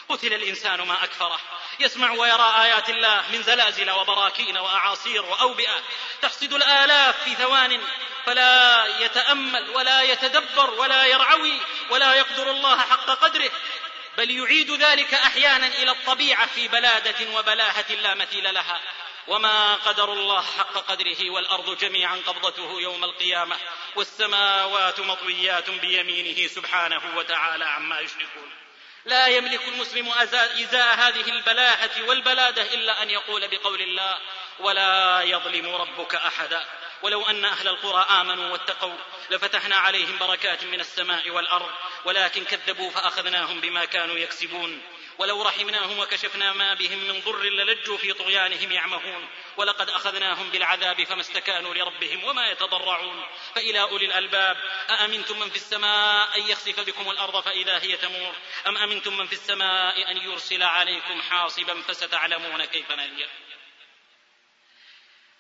قتل الإنسان ما أكفره. يسمع ويرى آيات الله من زلازل وبراكين وأعاصير وأوبئة. تحصد الآلاف في ثوان فلا يتأمل ولا يتدبر ولا يرعوي ولا يقدر الله حق قدره. بل يعيد ذلك أحيانا إلى الطبيعة في بلادة وبلاهة لا مثيل لها. وما قدر الله حق قدره والأرض جميعا قبضته يوم القيامة. والسماوات مطويات بيمينه سبحانه وتعالى عما يشركون. لا يملك المسلم إزاء هذه البلاهة والبلادة إلا أن يقول بقول الله ولا يظلم ربك أحدا. ولو أن أهل القرى آمنوا واتقوا لفتحنا عليهم بركات من السماء والأرض ولكن كذبوا فأخذناهم بما كانوا يكسبون. ولو رحمناهم وكشفنا ما بهم من ضر للجوا في طغيانهم يعمهون. ولقد أخذناهم بالعذاب فما استكانوا لربهم وما يتضرعون. فإلى أولي الألباب أأمنتم من في السماء أن يخسف بكم الأرض فإذا هي تمور؟ أم أمنتم من في السماء أن يرسل عليكم حاصبا فستعلمون كيف نذير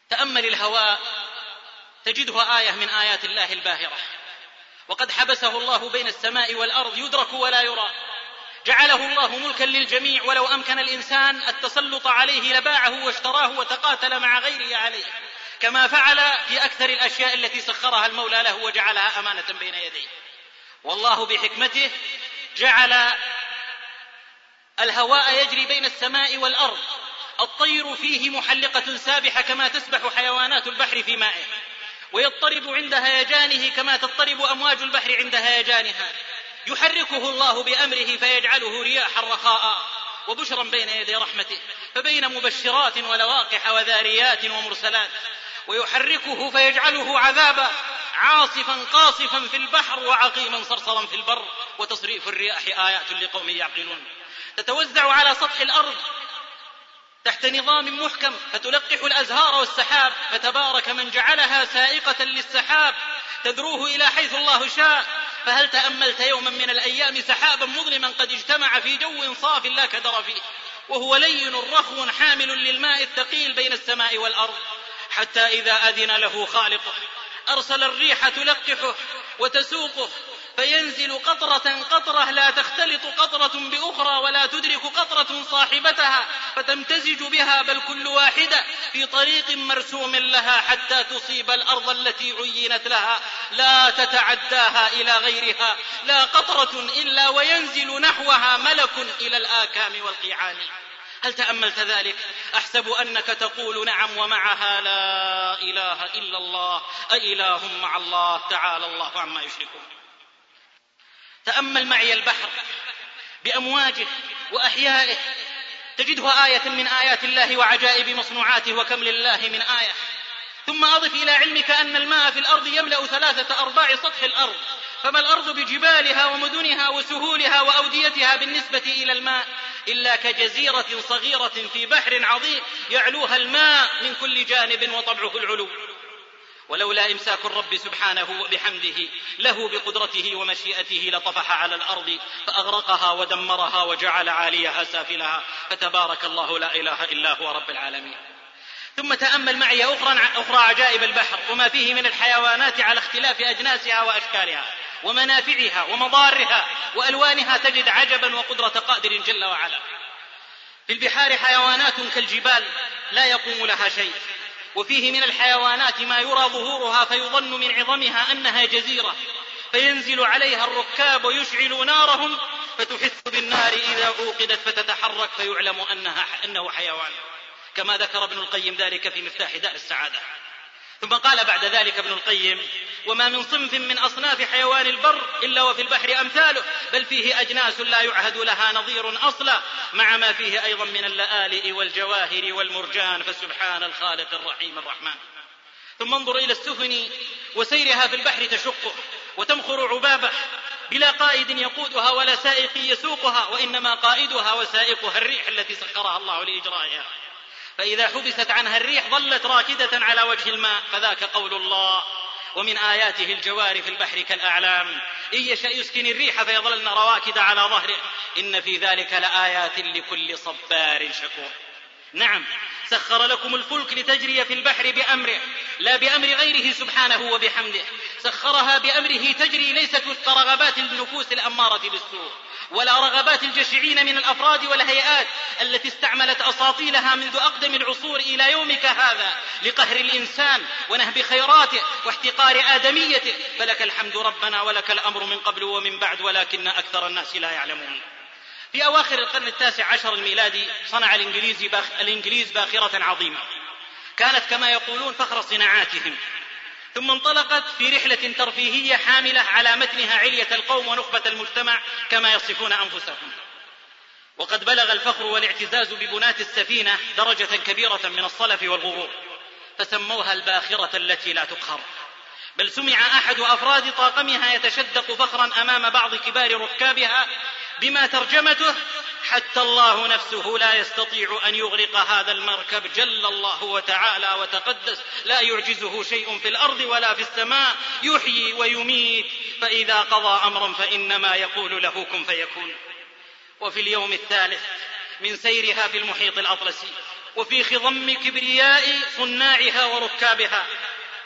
تأمل الهواء تجده آية من آيات الله الباهرة. وقد حبسه الله بين السماء والأرض يدرك ولا يرى. جعله الله ملكا للجميع ولو أمكن الإنسان التسلط عليه لباعه واشتراه وتقاتل مع غيره عليه. كما فعل في أكثر الأشياء التي سخرها المولى له وجعلها أمانة بين يديه. والله بحكمته جعل الهواء يجري بين السماء والأرض. الطير فيه محلقة سابحة كما تسبح حيوانات البحر في مائه. ويضطرب عند هيجانه كما تضطرب أمواج البحر عند هيجانها. يحركه الله بأمره فيجعله رياحا رخاء وبشرا بين يدي رحمته. فبين مبشرات ولواقح وذاريات ومرسلات. ويحركه فيجعله عذابا عاصفا قاصفا في البحر وعقيما صرصرا في البر. وتصريف الرياح آيات لقوم يعقلون. تتوزع على سطح الأرض تحت نظام محكم فتلقح الأزهار والسحاب فتبارك من جعلها سائقة للسحاب تذروه إلى حيث الله شاء. فهل تأملت يوما من الأيام سحابا مظلما قد اجتمع في جو صاف لا كدر فيه؟ وهو لين رخو حامل للماء الثقيل بين السماء والأرض. حتى إذا أذن له خالقه أرسل الريح تلقحه وتسوقه فينزل قطرة قطرة لا تختلط قطرة بأخرى ولا تدرك قطرة صاحبتها فتمتزج بها بل كل واحدة في طريق مرسوم لها حتى تصيب الأرض التي عينت لها. لا تتعداها إلى غيرها. لا قطرة إلا وينزل نحوها ملك إلى الآكام والقيعان هل تأملت ذلك؟ أحسب أنك تقول نعم ومعها لا إله إلا الله. أإله مع الله. تعالى الله عما يشركون. تأمل معي البحر بأمواجه وأحيائه. تجده آية من آيات الله وعجائب مصنوعاته وكم لله من آية. ثم أضف إلى علمك أن الماء في الأرض يملأ ثلاثة أرباع سطح الأرض. فما الأرض بجبالها ومدنها وسهولها وأوديتها بالنسبة إلى الماء إلا كجزيرة صغيرة في بحر عظيم يعلوها الماء من كل جانب وطبعه العلو. ولولا إمساك الرب سبحانه وبحمده له بقدرته ومشيئته لطفح على الأرض فأغرقها ودمرها وجعل عاليها سافلها. فتبارك الله لا إله إلا هو رب العالمين. ثم تأمل معي أخرى أخرى عجائب البحر وما فيه من الحيوانات على اختلاف أجناسها وأشكالها ومنافعها ومضارها وألوانها تجد عجبا وقدرة قادر جل وعلا. في البحار حيوانات كالجبال لا يقوم لها شيء. وفيه من الحيوانات ما يرى ظهورها فيظن من عظمها أنها جزيرة فينزل عليها الركاب ويشعل نارهم فتحس بالنار إذا أوقدت فتتحرك فيعلم انها أنه حيوان. كما ذكر ابن القيم ذلك في مفتاح دار السعادة. ثم قال بعد ذلك ابن القيم وما من صنف من أصناف حيوان البر إلا وفي البحر أمثاله بل فيه أجناس لا يعهد لها نظير أصلا مع ما فيه أيضا من اللآلئ والجواهر والمرجان فسبحان الخالق الرحيم الرحمن. ثم انظر إلى السفن وسيرها في البحر تشقه وتمخر عبابه بلا قائد يقودها ولا سائق يسوقها وإنما قائدها وسائقها الريح التي سخرها الله لإجرائها. فإذا حبست عنها الريح ظلت راكدة على وجه الماء فذاك قول الله. ومن آياته الجوار في البحر كالأعلام. إن يشأ يسكن الريح فيظللن رواكد على ظهره. إن في ذلك لآيات لكل صبار شكور. نعم سخر لكم الفلك لتجري في البحر بأمره لا بأمر غيره سبحانه وبحمده. سخرها بأمره تجري ليست وفق رغبات النفوس الأمارة بالسوء ولا رغبات الجشعين من الأفراد والهيئات التي استعملت أساطيلها منذ أقدم العصور إلى يومك هذا لقهر الإنسان ونهب خيراته واحتقار آدميته. فلك الحمد ربنا ولك الأمر من قبل ومن بعد ولكن أكثر الناس لا يعلمون. في أواخر القرن التاسع عشر الميلادي صنع الانجليز باخ... الإنجليز باخرة عظيمة. كانت كما يقولون فخر صناعاتهم. ثم انطلقت في رحلة ترفيهية حاملة على متنها علية القوم ونخبة المجتمع كما يصفون أنفسهم. وقد بلغ الفخر والاعتزاز ببناة السفينة درجة كبيرة من الصلف والغرور فسموها الباخرة التي لا تقهر. بل سمع أحد أفراد طاقمها يتشدق فخرا أمام بعض كبار ركابها بما ترجمته حتى الله نفسه لا يستطيع أن يغرق هذا المركب جل الله وتعالى وتقدس. لا يعجزه شيء في الأرض ولا في السماء. يحيي ويميت. فإذا قضى أمرا فإنما يقول له كن فيكون. وفي اليوم الثالث من سيرها في المحيط الأطلسي. وفي خضم كبرياء صناعها وركابها.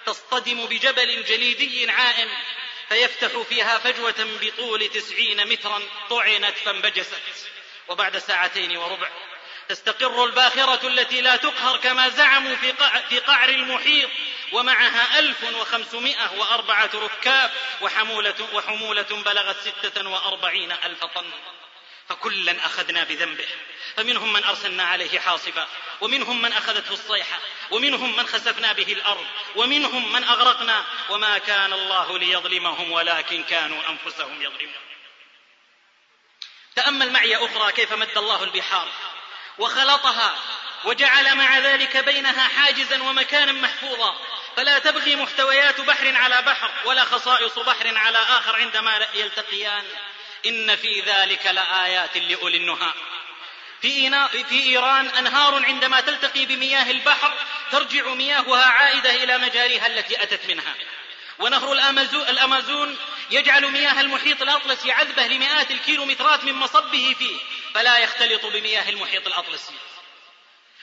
تصطدم بجبل جليدي عائم. فيفتح فيها فجوة بطول تسعين مترا طعنت فانبجست. وبعد ساعتين وربع تستقر الباخرة التي لا تقهر كما زعموا في, قعر المحيط. ومعها ألف وخمسمائة وأربعة ركاب وحمولة, وحمولة بلغت ستة وأربعين ألف طن. فكلا أخذنا بذنبه. فمنهم من أرسلنا عليه حاصبا ومنهم من أخذته الصيحة ومنهم من خسفنا به الأرض ومنهم من أغرقنا. وما كان الله ليظلمهم ولكن كانوا أنفسهم يظلمون. تأمل معي أخرى كيف مد الله البحار؟ وخلطها وجعل مع ذلك بينها حاجزا ومكانا محفوظا. فلا تبغي محتويات بحر على بحر ولا خصائص بحر على آخر عندما يلتقيان. إن في ذلك لآيات لأولي النهى. في, في إيران أنهار عندما تلتقي بمياه البحر ترجع مياهها عائدة إلى مجاريها التي أتت منها. ونهر الأمازون يجعل مياه المحيط الأطلسي عذبة لمئات الكيلومترات من مصبه فيه فلا يختلط بمياه المحيط الأطلسي.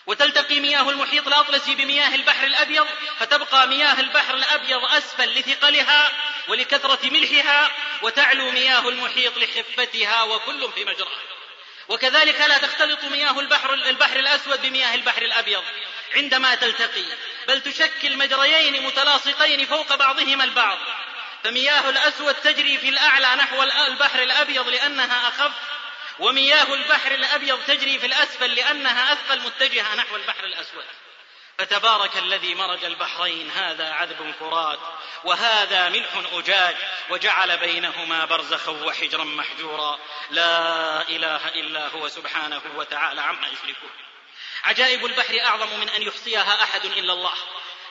وتلتقي مياه المحيط الأطلسي بمياه البحر الأبيض فتبقى مياه البحر الأبيض أسفل لثقلها ولكثرة ملحها وتعلو مياه المحيط لخفتها وكل في مجراه وكذلك لا تختلط مياه البحر البحر الأسود بمياه البحر الأبيض. عندما تلتقي بل تشكل مجريين متلاصقين فوق بعضهما البعض. فمياه الأسود تجري في الأعلى نحو البحر الأبيض لأنها أخف ومياه البحر الأبيض تجري في الأسفل لأنها أثقل متجهة نحو البحر الأسود. فتبارك الذي مرج البحرين هذا عذب فرات وهذا ملح أجاج وجعل بينهما برزخا وحجرا محجورا. لا إله إلا هو سبحانه وتعالى عما يشركون. عجائب البحر أعظم من أن يحصيها أحد إلا الله.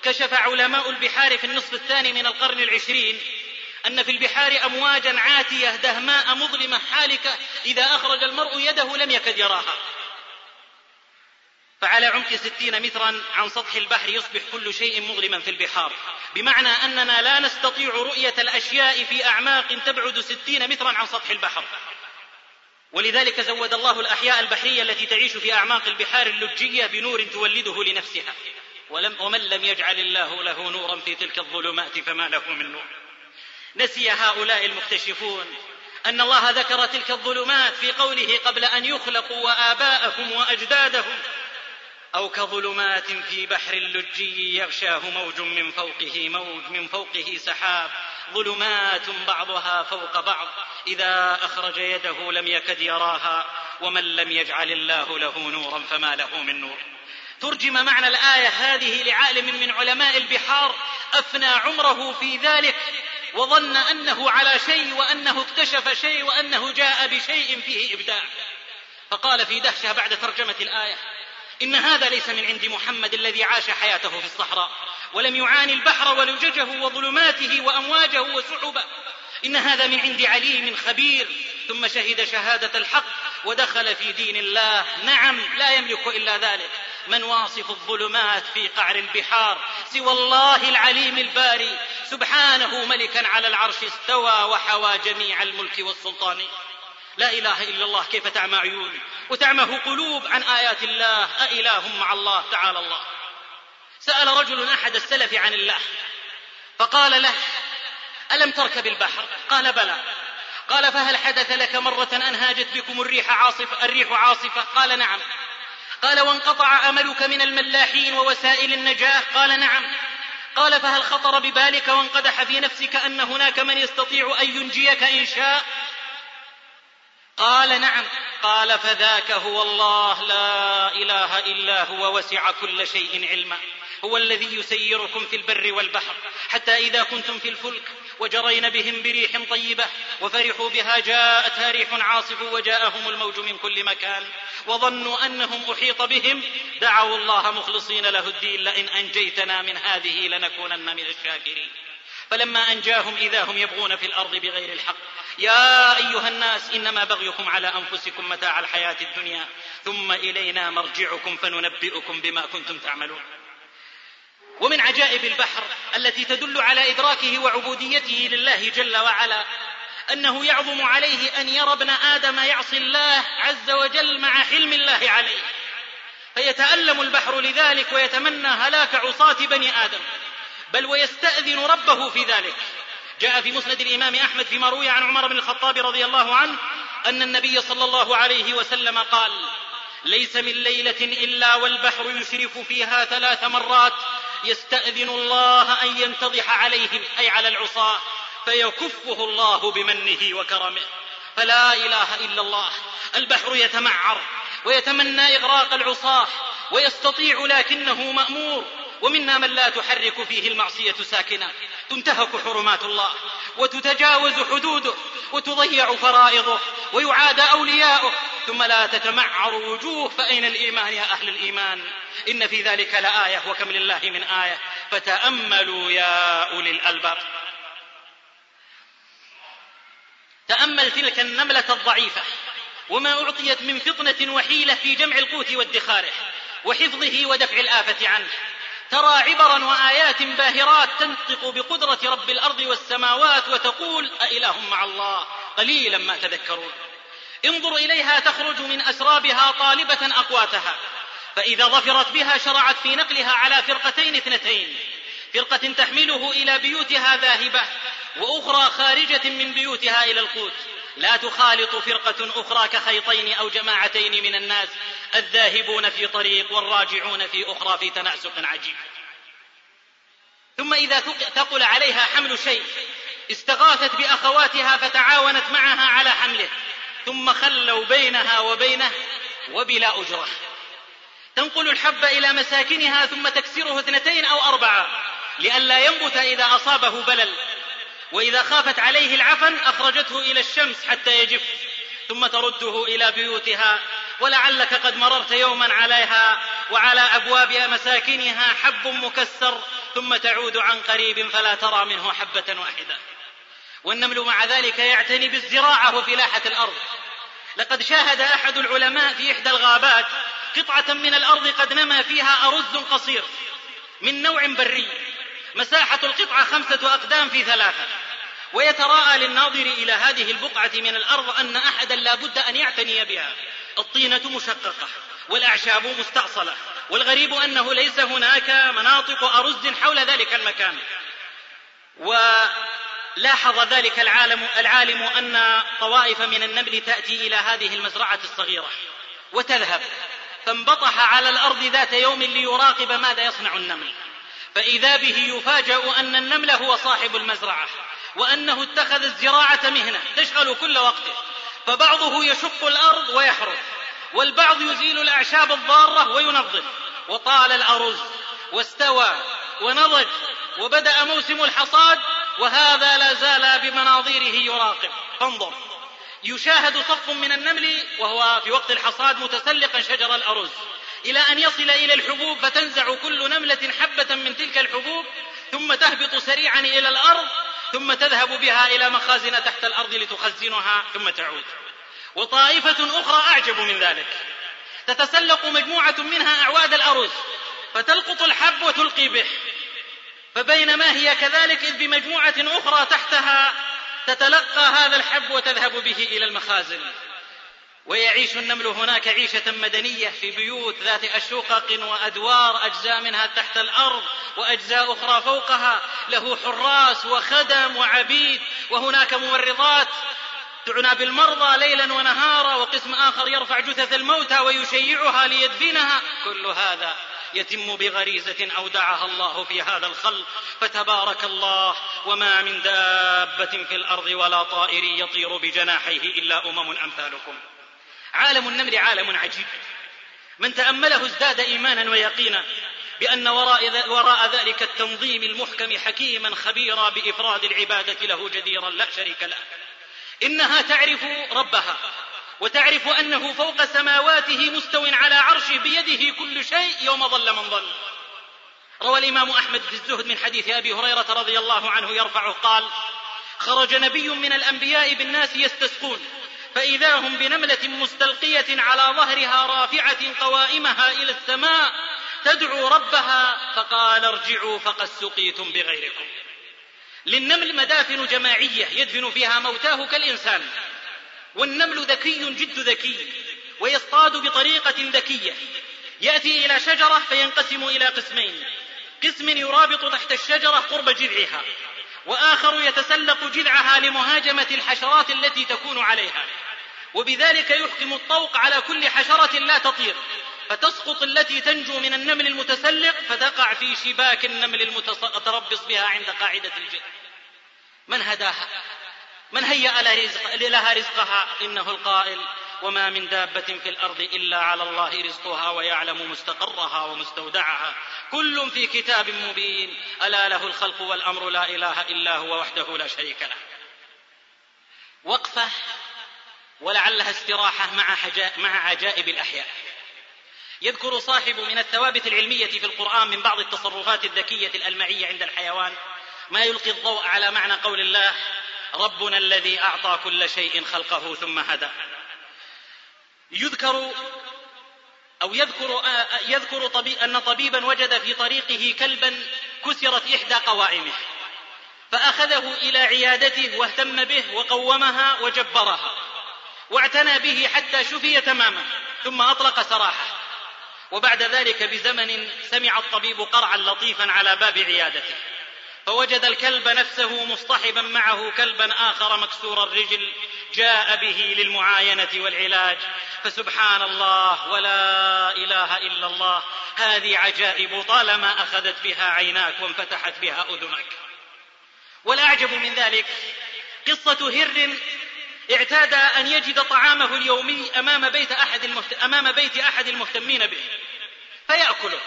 كشف علماء البحار في النصف الثاني من القرن العشرين أن في البحار أمواجا عاتية دهماء مظلمة حالكة إذا أخرج المرء يده لم يكد يراها. فعلى عمق ستين مترا عن سطح البحر يصبح كل شيء مظلما في البحار. بمعنى أننا لا نستطيع رؤية الأشياء في أعماق تبعد ستين مترا عن سطح البحر. ولذلك زود الله الأحياء البحرية التي تعيش في أعماق البحار اللجية بنور تولده لنفسها. ولم ومن لم يجعل الله له نورا في تلك الظلمات فما له من نور. نسي هؤلاء المكتشفون أن الله ذكر تلك الظلمات في قوله قبل أن يخلقوا وآباءهم وأجدادهم أو كظلمات في بحر لجي يغشاه موج من فوقه موج من فوقه سحاب ظلمات بعضها فوق بعض إذا أخرج يده لم يكد يراها ومن لم يجعل الله له نورا فما له من نور ترجم معنى الآية هذه لعالم من علماء البحار أفنى عمره في ذلك وظن أنه على شيء وأنه اكتشف شيء وأنه جاء بشيء فيه إبداع. فقال في دهشه بعد ترجمة الآية إن هذا ليس من عند محمد الذي عاش حياته في الصحراء ولم يعاني البحر ولججه وظلماته وأمواجه وسحبه. إن هذا من عند عليم خبير ثم شهد شهادة الحق ودخل في دين الله. نعم لا يملك إلا ذلك. من واصف الظلمات في قعر البحار سوى الله العليم الباري سبحانه ملكا على العرش استوى وحوى جميع الملك والسلطان. لا إله إلا الله كيف تعمى عيون؟ وتعمه قلوب عن آيات الله أإله مع الله تعالى الله. سأل رجل أحد السلف عن الله فقال له ألم تركب البحر قال بلى. قال فهل حدث لك مرة أن هاجت بكم الريح عاصفة الريح عاصفة؟ قال نعم. قال وانقطع أملك من الملاحين ووسائل النجاة. قال نعم. قال فهل خطر ببالك وانقدح في نفسك أن هناك من يستطيع أن ينجيك إن شاء؟ قال نعم. قال فذاك هو الله. لا إله إلا هو. وسع كل شيء علما. هو الذي يسيركم في البر والبحر حتى إذا كنتم في الفلك وجرين بهم بريح طيبة وفرحوا بها جاءتها ريح عاصف وجاءهم الموج من كل مكان وظنوا أنهم أحيط بهم دعوا الله مخلصين له الدين لئن أنجيتنا من هذه لنكونن من الشاكرين فلما أنجاهم إذا هم يبغون في الأرض بغير الحق يا أيها الناس إنما بغيكم على أنفسكم متاع الحياة الدنيا ثم إلينا مرجعكم فننبئكم بما كنتم تعملون ومن عجائب البحر التي تدل على إدراكه وعبوديته لله جل وعلا أنه يعظم عليه أن يرى ابن آدم يعصي الله عز وجل مع حلم الله عليه. فيتألم البحر لذلك ويتمنى هلاك عصاة بني آدم بل ويستأذن ربه في ذلك. جاء في مسند الإمام أحمد فيما روي عن عمر بن الخطاب رضي الله عنه أن النبي صلى الله عليه وسلم قال ليس من ليلة إلا والبحر يشرف فيها ثلاث مرات يستأذن الله أن ينتضح عليهم أي على العصاة فيكفه الله بمنه وكرمه. فلا إله إلا الله. البحر يتمعر ويتمنى إغراق العصاة ويستطيع لكنه مأمور. ومنا من لا تحرك فيه المعصية ساكنا تنتهك حرمات الله وتتجاوز حدوده وتضيع فرائضه ويعاد أولياؤه. ثم لا تتمعر وجوه فأين الإيمان يا أهل الإيمان؟ إن في ذلك لآية وكم لله من آية. فتأملوا يا أولي الألباب. تأمل تلك النملة الضعيفة. وما أعطيت من فطنة وحيلة في جمع القوت وادخاره وحفظه ودفع الآفة عنه. ترى عبرا وآيات باهرات تنطق بقدرة رب الأرض والسماوات وتقول أإله مع الله؟ قليلا ما تذكرون. انظر إليها تخرج من أسرابها طالبة أقواتها. فإذا ظفرت بها شرعت في نقلها على فرقتين اثنتين. فرقة تحمله إلى بيوتها ذاهبة وأخرى خارجة من بيوتها إلى القوت. لا تخالط فرقة أخرى كخيطين أو جماعتين من الناس الذاهبون في طريق والراجعون في أخرى في تناسق عجيب. ثم إذا ثقل عليها حمل شيء استغاثت بأخواتها فتعاونت معها على حمله ثم خلوا بينها وبينه وبلا أجرة. تنقل الحب إلى مساكنها ثم تكسره اثنتين أو أربعة لئلا ينبت إذا أصابه بلل. وإذا خافت عليه العفن أخرجته إلى الشمس حتى يجف ثم ترده إلى بيوتها ولعلك قد مررت يوما عليها وعلى أبواب مساكنها حب مكسر ثم تعود عن قريب فلا ترى منه حبة واحدة. والنمل مع ذلك يعتني بالزراعة وفلاحه الأرض. لقد شاهد أحد العلماء في إحدى الغابات قطعة من الأرض قد نما فيها أرز قصير من نوع بري. مساحة القطعة خمسة أقدام في ثلاثة. ويتراءى للناظر إلى هذه البقعة من الأرض أن أحدا لا بد أن يعتني بها. الطينة مشققة والأعشاب مستأصلة والغريب أنه ليس هناك مناطق أرز حول ذلك المكان. لاحظ ذلك العالم العالم أن طوائف من النمل تأتي إلى هذه المزرعة الصغيرة وتذهب. فانبطح على الأرض ذات يوم ليراقب ماذا يصنع النمل. فإذا به يفاجأ أن النمل هو صاحب المزرعة وأنه اتخذ الزراعة مهنة تشغل كل وقته فبعضه يشق الأرض ويحرث والبعض يزيل الأعشاب الضارة وينظف. وطال الأرز واستوى ونضج وبدأ موسم الحصاد وهذا لا زال بمناظيره يراقب. فانظر يشاهد صف من النمل وهو في وقت الحصاد متسلقا شجر الأرز. إلى أن يصل إلى الحبوب فتنزع كل نملة حبة من تلك الحبوب ثم تهبط سريعا إلى الأرض ثم تذهب بها إلى مخازن تحت الأرض لتخزنها ثم تعود. وطائفة أخرى أعجب من ذلك. تتسلق مجموعة منها أعواد الأرز فتلقط الحب وتلقي به. فبينما هي كذلك إذ بمجموعة أخرى تحتها تتلقى هذا الحب وتذهب به إلى المخازن. ويعيش النمل هناك عيشة مدنية في بيوت ذات أشقق وأدوار أجزاء منها تحت الأرض وأجزاء أخرى فوقها. له حراس وخدم وعبيد وهناك ممرضات. تعنى بالمرضى ليلا ونهارا وقسم آخر يرفع جثث الموتى ويشيعها ليدفنها. كل هذا يتم بغريزة أودعها الله في هذا الخلق. فتبارك الله وما من دابة في الأرض ولا طائر يطير بجناحيه إلا أمم أمثالكم. عالم النمل عالم عجيب. من تأمله ازداد إيمانا ويقينا بأن وراء, وراء ذلك التنظيم المحكم حكيما خبيرا بإفراد العبادة له جديرا لا شريك له. إنها تعرف ربها وتعرف أنه فوق سماواته مستو على عرشه بيده كل شيء يوم ظل من ظل. روى الإمام أحمد في الزهد من حديث أبي هريرة رضي الله عنه يرفعه قال خرج نبي من الأنبياء بالناس يستسقون. فإذا هم بنملة مستلقية على ظهرها رافعة قوائمها إلى السماء تدعو ربها فقال ارجعوا فقد سقيتم بغيركم. للنمل مدافن جماعية يدفن فيها موتاه كالإنسان والنمل ذكي جد ذكي ويصطاد بطريقة ذكية. يأتي إلى شجرة فينقسم إلى قسمين قسم يرابط تحت الشجرة قرب جذعها. وآخر يتسلق جذعها لمهاجمة الحشرات التي تكون عليها. وبذلك يحكم الطوق على كل حشرة لا تطير. فتسقط التي تنجو من النمل المتسلق فتقع في شباك النمل المتربص بها عند قاعدة الجذع من هداها؟ من هيأ لها رزقها؟ إنه القائل. وما من دابة في الأرض إلا على الله رزقها ويعلم مستقرها ومستودعها. كل في كتاب مبين. ألا له الخلق والأمر لا إله إلا هو وحده لا شريك له. وقفة ولعلها استراحة مع, مع عجائب الأحياء. يذكر صاحب من الثوابت العلمية في القرآن من بعض التصرفات الذكية الألمعية عند الحيوان. ما يلقي الضوء على معنى قول الله ربنا الذي أعطى كل شيء خلقه ثم هدى. يذكر أو يذكر يذكر طبيب أن طبيبا وجد في طريقه كلبا كسرت إحدى قوائمه فأخذه إلى عيادته واهتم به وقومها وجبرها واعتنى به حتى شفي تماما ثم أطلق سراحه. وبعد ذلك بزمن سمع الطبيب قرعا لطيفا على باب عيادته. فوجد الكلب نفسه مصطحبا معه كلبا آخر مكسور الرجل جاء به للمعاينة والعلاج. فسبحان الله ولا إله إلا الله. هذه عجائب طالما أخذت بها عيناك وانفتحت بها أذنك. والاعجب من ذلك. قصة هر اعتاد أن يجد طعامه اليومي أمام بيت أحد. أمام بيت أحد المهتمين به. فيأكله.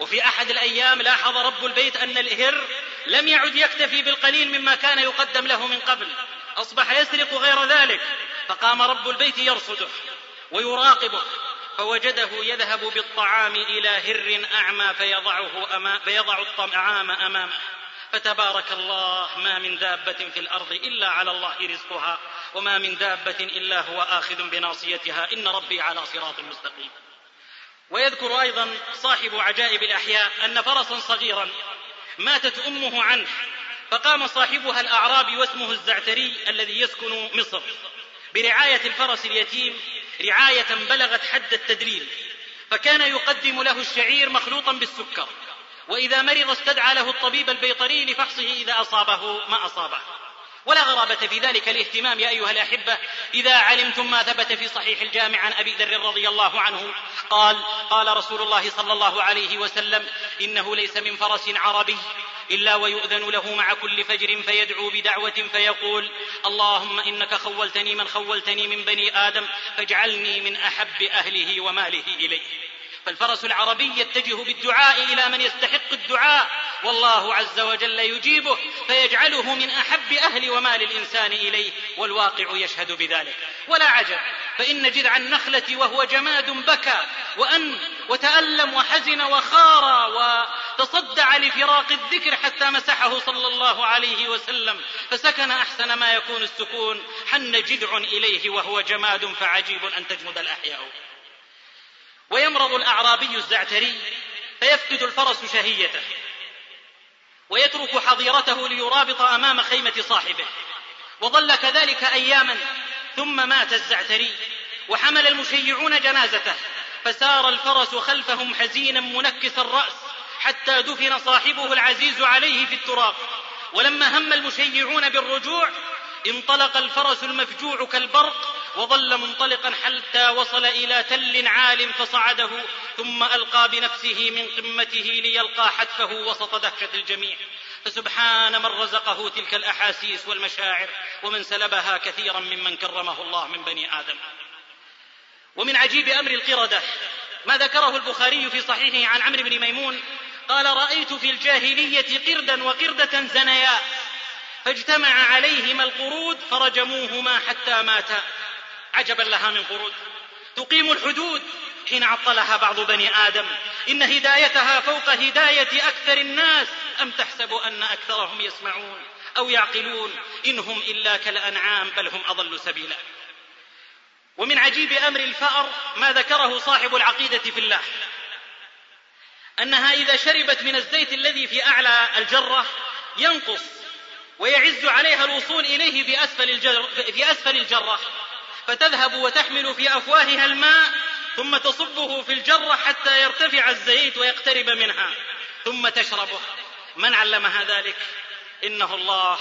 وفي أحد الأيام لاحظ رب البيت أن الهر لم يعد يكتفي بالقليل مما كان يقدم له من قبل. أصبح يسرق غير ذلك. فقام رب البيت يرصده ويراقبه فوجده يذهب بالطعام إلى هر أعمى فيضعه أمام فيضع الطعام أمامه. فتبارك الله ما من دابة في الأرض إلا على الله رزقها وما من دابة إلا هو آخذ بناصيتها. إن ربي على صراط مستقيم. ويذكر أيضا صاحب عجائب الأحياء أن فرسا صغيرا ماتت أمه عنه فقام صاحبها الاعرابي واسمه الزعتري الذي يسكن مصر برعاية الفرس اليتيم رعاية بلغت حد التدليل فكان يقدم له الشعير مخلوطا بالسكر وإذا مرض استدعى له الطبيب البيطري لفحصه إذا أصابه ما أصابه. ولا غرابة في ذلك الاهتمام يا أيها الأحبة. إذا علمتم ما ثبت في صحيح الجامع عن أبي ذر رضي الله عنه قال قال رسول الله صلى الله عليه وسلم إنه ليس من فرس عربي إلا ويؤذن له مع كل فجر فيدعو بدعوة فيقول اللهم إنك خولتني من خولتني من بني آدم فاجعلني من أحب أهله وماله إليه. فالفرس العربي يتجه بالدعاء إلى من يستحق الدعاء. والله عز وجل يجيبه فيجعله من أحب أهل ومال الإنسان إليه والواقع يشهد بذلك. ولا عجب فإن جذع النخلة وهو جماد بكى وأن وتألم وحزن وخار وتصدع لفراق الذكر حتى مسحه صلى الله عليه وسلم فسكن أحسن ما يكون السكون حن جذع إليه وهو جماد فعجيب أن تجمد الأحياء. ويمرض الأعرابي الزعتري فيفقد الفرس شهيته ويترك حظيرته ليرابط أمام خيمة صاحبه وظل كذلك أياما ثم مات الزعتري وحمل المشيعون جنازته فسار الفرس خلفهم حزينا منكس الرأس حتى دفن صاحبه العزيز عليه في التراب. ولما هم المشيعون بالرجوع انطلق الفرس المفجوع كالبرق وظل منطلقا حتى وصل إلى تل عال فصعده ثم ألقى بنفسه من قمته ليلقى حتفه وسط دهشة الجميع. فسبحان من رزقه تلك الأحاسيس والمشاعر ومن سلبها كثيرا ممن كرمه الله من بني آدم. ومن عجيب أمر القردة ما ذكره البخاري في صحيحه عن عمرو بن ميمون قال رأيت في الجاهلية قردا وقردة زنيا فاجتمع عليهما القرود فرجموهما حتى ماتا. عجبا لها من قرود. تقيم الحدود حين عطلها بعض بني آدم. إن هدايتها فوق هداية أكثر الناس. أم تحسب أن أكثرهم يسمعون أو يعقلون؟ إن هم إلا كالأنعام بل هم أضل سبيلا. ومن عجيب أمر الفأر ما ذكره صاحب العقيدة في الله. أنها إذا شربت من الزيت الذي في أعلى الجرة ينقص ويعز عليها الوصول إليه في اسفل الجره, في أسفل الجرة. فتذهب وتحمل في أفواهها الماء ثم تصبه في الجرة حتى يرتفع الزيت ويقترب منها ثم تشربه. من علمها ذلك؟ إنه الله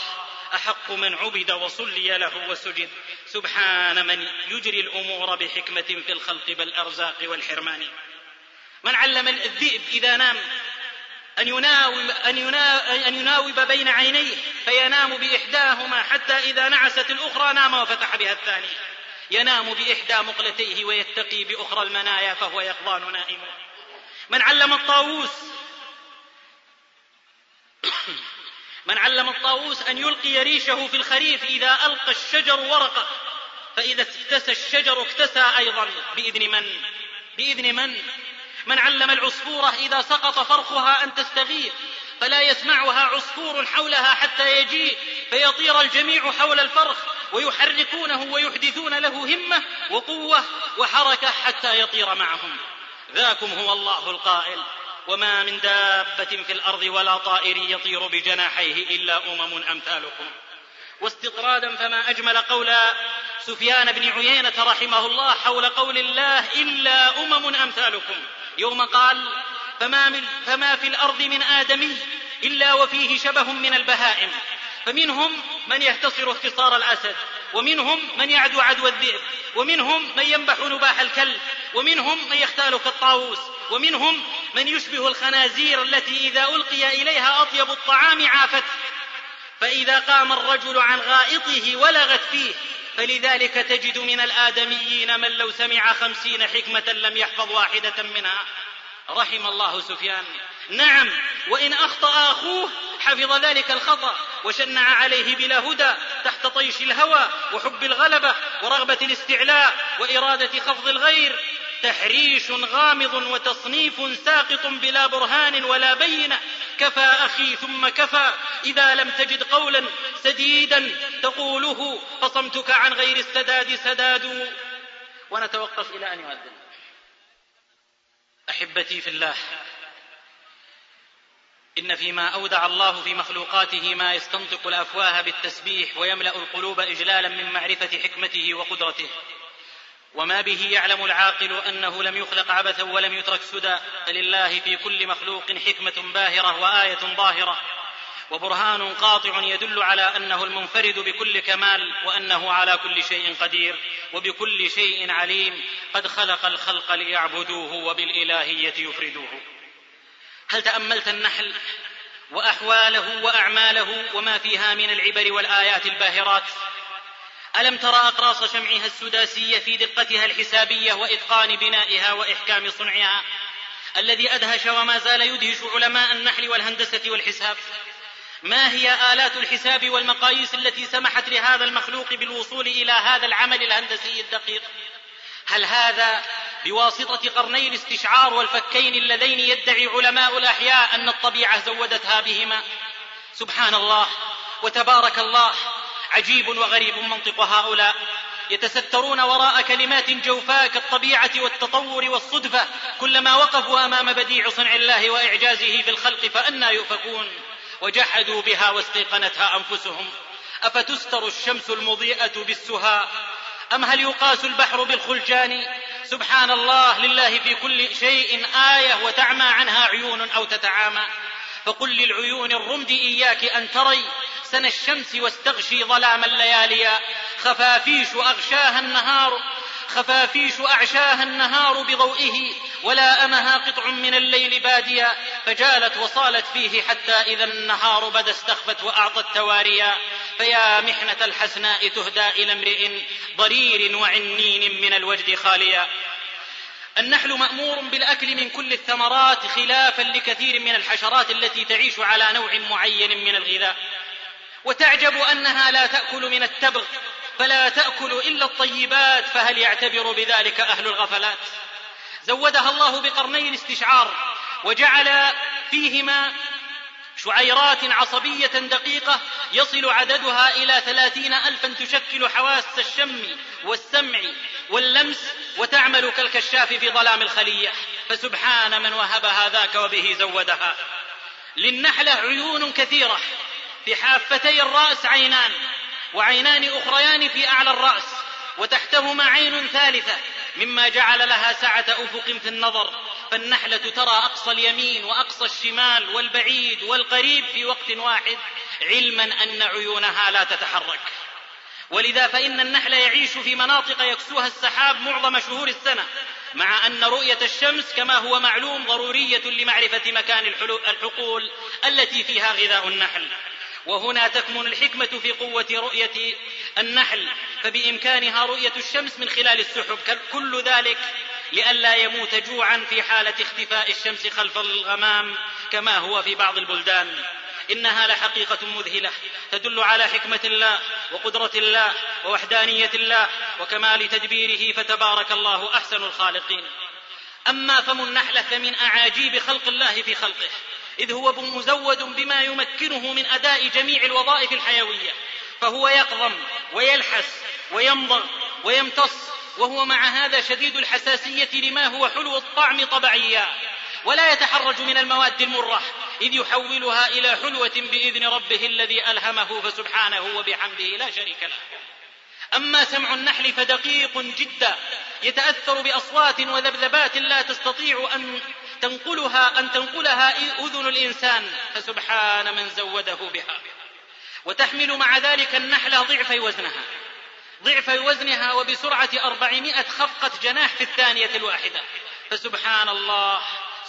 أحق من عبد وصلي له وسجد. سبحان من يجري الأمور بحكمة في الخلق بالأرزاق والحرمان. من علم الذئب إذا نام؟ أن يناوب, أن, أن يناوب بين عينيه فينام بإحداهما حتى إذا نعست الأخرى نام وفتح بها الثانية ينام بإحدى مقلتيه ويتقي بأخرى المنايا فهو يقظان نائم من علم الطاووس من علم الطاووس أن يلقي ريشه في الخريف إذا ألقى الشجر ورقه فإذا اكتسى الشجر اكتسى أيضا. بإذن من؟ بإذن من؟ من علم العصفورة إذا سقط فرخها أن تستغيث فلا يسمعها عصفور حولها حتى يجيء فيطير الجميع حول الفرخ. ويحركونه ويحدثون له همة وقوة وحركة حتى يطير معهم. ذاكم هو الله القائل وما من دابة في الأرض ولا طائر يطير بجناحيه إلا أمم أمثالكم. واستطرادا فما أجمل قول سفيان بن عيينة رحمه الله حول قول الله إلا أمم أمثالكم. يوم قال فما, من فما في الأرض من آدمي إلا وفيه شبه من البهائم. فمنهم من يهتصر اختصار الأسد ومنهم من يعدو عدو الذئب ومنهم من ينبح نباح الكلب ومنهم من يختال كالطاووس ومنهم من يشبه الخنازير التي إذا ألقي إليها أطيب الطعام عافته فإذا قام الرجل عن غائطه ولغت فيه فلذلك تجد من الآدميين من لو سمع خمسين حكمة لم يحفظ واحدة منها. رحم الله سفيان. نعم وإن أخطأ أخوه حفظ ذلك الخطأ وشنع عليه بلا هدى تحت طيش الهوى وحب الغلبة ورغبة الاستعلاء وإرادة خفض الغير. تحريش غامض وتصنيف ساقط بلا برهان ولا بينة. كفى أخي ثم كفى. إذا لم تجد قولا سديدا تقوله فصمتك عن غير السداد سداد. ونتوقف إلى أن يؤذن. أحبتي في الله إن فيما أودع الله في مخلوقاته ما يستنطق الأفواه بالتسبيح ويملأ القلوب إجلالا من معرفة حكمته وقدرته. وما به يعلم العاقل أنه لم يخلق عبثا ولم يترك سدى. فلله في كل مخلوق حكمة باهرة وآية ظاهرة. وبرهان قاطع يدل على أنه المنفرد بكل كمال وأنه على كل شيء قدير وبكل شيء عليم. قد خلق الخلق ليعبدوه وبالإلهية يفردوه. هل تأملت النحل وأحواله وأعماله وما فيها من العبر والآيات الباهرات؟ ألم ترى اقراص شمعها السداسية في دقتها الحسابية وإتقان بنائها وإحكام صنعها؟ الذي أدهش وما زال يدهش علماء النحل والهندسة والحساب. ما هي آلات الحساب والمقاييس التي سمحت لهذا المخلوق بالوصول إلى هذا العمل الهندسي الدقيق؟ هل هذا بواسطة قرني الاستشعار والفكين اللذين يدعي علماء الأحياء أن الطبيعة زودتها بهما؟ سبحان الله وتبارك الله عجيب وغريب منطق هؤلاء. يتسترون وراء كلمات جوفاء كالطبيعه والتطور والصدفة كلما وقفوا أمام بديع صنع الله وإعجازه في الخلق فانى يؤفكون. وجحدوا بها واستيقنتها أنفسهم. أفتستر الشمس المضيئة بالسهى أم هل يقاس البحر بالخلجان؟ سبحان الله لله في كل شيء آية وتعمى عنها عيون أو تتعامى. فقل للعيون الرمد إياك أن تري. سنى الشمس واستغشي ظلام الليالي. خفافيش أغشاها النهار. خفافيش أعشاها النهار بضوئه. ولا أمها قطع من الليل باديا. فجالت وصالت فيه حتى إذا النهار بدا استخفت وأعطت تواريا. فيا محنة الحسناء تهدى إلى امرئ ضرير وعنين من الوجد خاليا. النحل مأمور بالأكل من كل الثمرات خلافا لكثير من الحشرات التي تعيش على نوع معين من الغذاء. وتعجب أنها لا تأكل من التبغ فلا تأكل إلا الطيبات فهل يعتبر بذلك أهل الغفلات؟ زودها الله بقرني الاستشعار وجعل فيهما شعيرات عصبية دقيقة يصل عددها إلى ثلاثين ألفا تشكل حواس الشم والسمع واللمس وتعمل كالكشاف في ظلام الخلية. فسبحان من وهبها ذاك وبه زودها. للنحلة عيون كثيرة في حافتي الرأس عينان وعينان أخريان في أعلى الرأس وتحتهما عين ثالثة مما جعل لها سعة أفق في النظر. فالنحلة ترى أقصى اليمين وأقصى الشمال والبعيد والقريب في وقت واحد علما أن عيونها لا تتحرك. ولذا فإن النحل يعيش في مناطق يكسوها السحاب معظم شهور السنة مع أن رؤية الشمس كما هو معلوم ضرورية لمعرفة مكان الحقول التي فيها غذاء النحل. وهنا تكمن الحكمة في قوة رؤية النحل فبإمكانها رؤية الشمس من خلال السحب. كل ذلك لئلا يموت جوعا في حالة اختفاء الشمس خلف الغمام كما هو في بعض البلدان. إنها لحقيقة مذهلة تدل على حكمة الله وقدرة الله ووحدانية الله وكمال تدبيره فتبارك الله أحسن الخالقين. أما فم النحلة فمن أعاجيب خلق الله في خلقه إذ هو مزود بما يمكنه من أداء جميع الوظائف الحيوية فهو يقضم ويلحس ويمضغ ويمتص وهو مع هذا شديد الحساسية لما هو حلو الطعم طبعيا. ولا يتحرج من المواد المرة إذ يحولها إلى حلوة بإذن ربه الذي ألهمه فسبحانه وبحمده لا شريك له. أما سمع النحل فدقيق جدا يتأثر بأصوات وذبذبات لا تستطيع أن تنقلها أن تنقلها أذن الإنسان فسبحان من زوده بها. وتحمل مع ذلك النحلة ضعف وزنها. ضعف وزنها وبسرعة أربعمائة خفقة جناح في الثانية الواحدة. فسبحان الله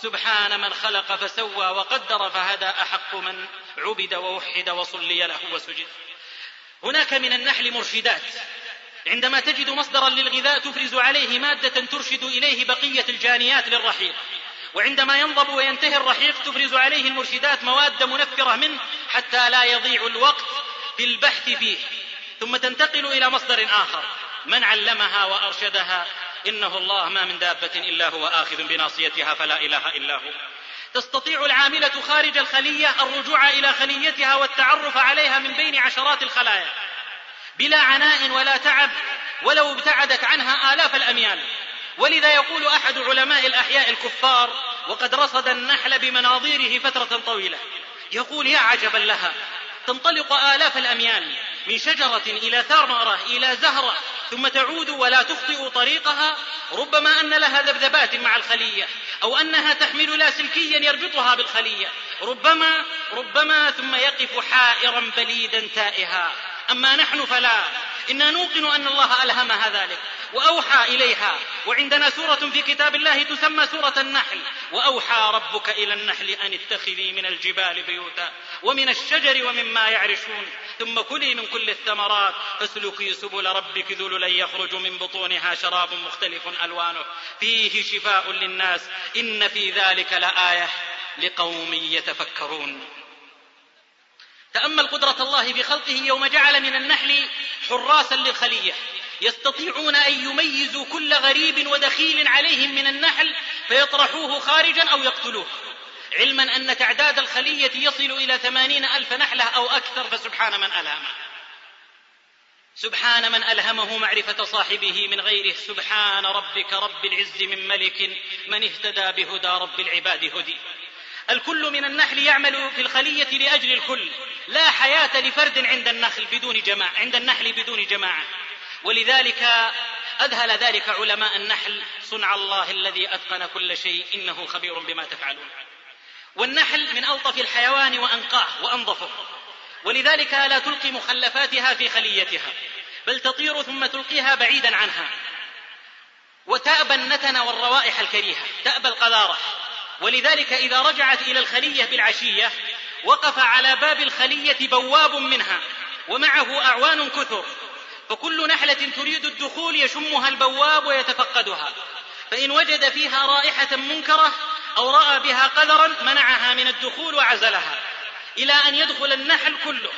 سبحان من خلق فسوى وقدر فهدى أحق من عبد ووحد وصلي له وسجد. هناك من النحل مرشدات. عندما تجد مصدرا للغذاء تفرز عليه مادة ترشد إليه بقية الجانيات للرحيق. وعندما ينضب وينتهي الرحيق تفرز عليه المرشدات مواد منفرة منه حتى لا يضيع الوقت في البحث فيه. ثم تنتقل إلى مصدر آخر. من علمها وأرشدها؟ إنه الله ما من دابة إلا هو آخذ بناصيتها فلا إله إلا هو. تستطيع العاملة خارج الخلية الرجوع إلى خليتها والتعرف عليها من بين عشرات الخلايا. بلا عناء ولا تعب ولو ابتعدت عنها آلاف الأميال. ولذا يقول أحد علماء الأحياء الكفار وقد رصد النحل بمناظيره فترة طويلة يقول يا عجبا لها تنطلق آلاف الأميال من شجرة إلى ثمرة إلى زهرة ثم تعود ولا تخطئ طريقها ربما أن لها ذبذبات مع الخلية أو أنها تحمل لاسلكيا يربطها بالخلية. ربما ربما ثم يقف حائرا بليدا تائها. أما نحن فلا. إنا نوقن أن الله ألهمها ذلك. وأوحى إليها. وعندنا سورة في كتاب الله تسمى سورة النحل. وأوحى ربك إلى النحل أن اتخذي من الجبال بيوتا ومن الشجر ومما يعرشون. ثم كلي من كل الثمرات. فاسلكي سبل ربك ذللا يخرج من بطونها شراب مختلف ألوانه. فيه شفاء للناس. إن في ذلك لآية لقوم يتفكرون. تأمل قدرة الله في خلقه يوم جعل من النحل حراسا للخلية. يستطيعون أن يميزوا كل غريب ودخيل عليهم من النحل فيطرحوه خارجا أو يقتلوه. علما أن تعداد الخلية يصل إلى ثمانين ألف نحلة أو أكثر فسبحان من ألهمه سبحان من ألهمه معرفة صاحبه من غيره. سبحان ربك رب العز من ملك من اهتدى بهدى رب العباد هدي. الكل من النحل يعمل في الخلية لأجل الكل. لا حياة لفرد عند النخل بدون جماعة عند النحل بدون جماعة. ولذلك أذهل ذلك علماء النحل صنع الله الذي أتقن كل شيء إنه خبير بما تفعلون. والنحل من ألطف الحيوان وأنقاه وأنظفه. ولذلك لا تلقي مخلفاتها في خليتها بل تطير ثم تلقيها بعيدا عنها. وتأبى النتن والروائح الكريهة تأبى القذارة. ولذلك إذا رجعت إلى الخلية بالعشية وقف على باب الخلية بواب منها ومعه أعوان كثر. فكل نحلة تريد الدخول يشمها البواب ويتفقدها. فإن وجد فيها رائحة منكرة أو رأى بها قذرا منعها من الدخول وعزلها إلى أن يدخل النحل كله.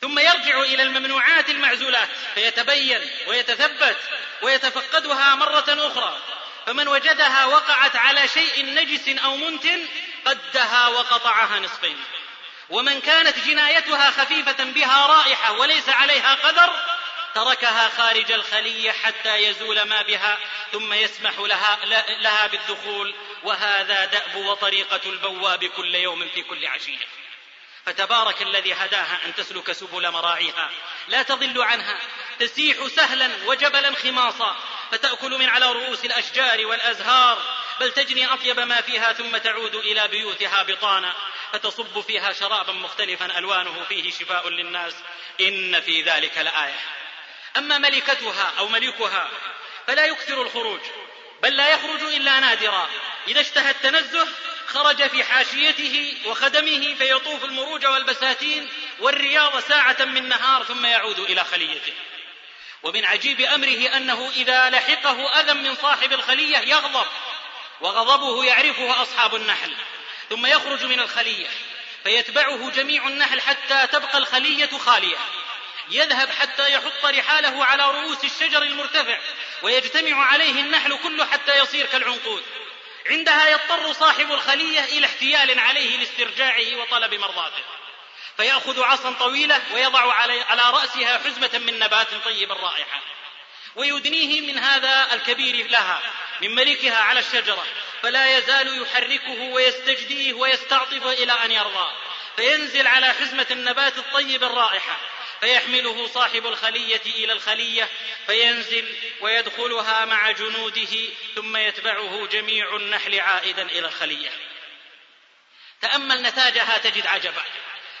ثم يرجع إلى الممنوعات المعزولات فيتبين ويتثبت ويتفقدها مرة أخرى. فمن وجدها وقعت على شيء نجس أو منتن قدها وقطعها نصفين. ومن كانت جنايتها خفيفة بها رائحة وليس عليها قدر تركها خارج الخلية حتى يزول ما بها ثم يسمح لها, لها بالدخول وهذا دأب وطريقة البواب كل يوم في كل عشية. فتبارك الذي هداها أن تسلك سبل مراعيها. لا تضل عنها تسيح سهلا وجبلا خماصا. فتأكل من على رؤوس الأشجار والأزهار. بل تجني أطيب ما فيها ثم تعود إلى بيوتها بطانا. فتصب فيها شرابا مختلفا ألوانه فيه شفاء للناس. إن في ذلك لآية. أما ملكتها أو ملكها فلا يكثر الخروج بل لا يخرج إلا نادرا. إذا اشتهى التنزه خرج في حاشيته وخدمه فيطوف المروج والبساتين والرياض ساعة من نهار ثم يعود إلى خليته. ومن عجيب أمره أنه إذا لحقه أذى من صاحب الخلية يغضب وغضبه يعرفه أصحاب النحل ثم يخرج من الخلية فيتبعه جميع النحل حتى تبقى الخلية خالية. يذهب حتى يحط رحاله على رؤوس الشجر المرتفع ويجتمع عليه النحل كله حتى يصير كالعنقود. عندها يضطر صاحب الخلية إلى احتيال عليه لاسترجاعه وطلب مرضاته. فيأخذ عصا طويلة ويضع على رأسها حزمة من نبات طيب الرائحة ويدنيه من هذا الكبير لها من ملكها على الشجرة. فلا يزال يحركه ويستجديه ويستعطف إلى أن يرضى فينزل على حزمة النبات الطيب الرائحة. فيحمله صاحب الخلية إلى الخلية فينزل ويدخلها مع جنوده ثم يتبعه جميع النحل عائدا إلى الخلية. تأمل نتاجها تجد عجبا.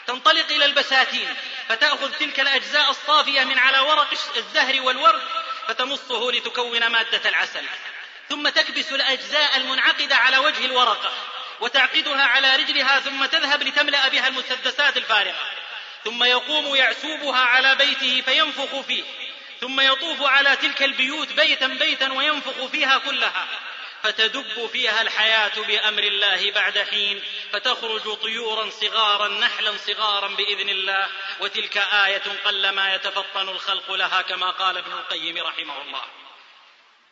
تنطلق إلى البساتين فتأخذ تلك الأجزاء الصافية من على ورق الزهر والورد فتمصه لتكون مادة العسل. ثم تكبس الأجزاء المنعقدة على وجه الورقة وتعقدها على رجلها ثم تذهب لتملأ بها المسدسات الفارغة. ثم يقوم يعسوبها على بيته فينفخ فيه ثم يطوف على تلك البيوت بيتا بيتا وينفخ فيها كلها. فتدب فيها الحياة بأمر الله بعد حين فتخرج طيورا صغارا نحلا صغارا بإذن الله. وتلك آية قلما يتفطن الخلق لها كما قال ابن القيم رحمه الله.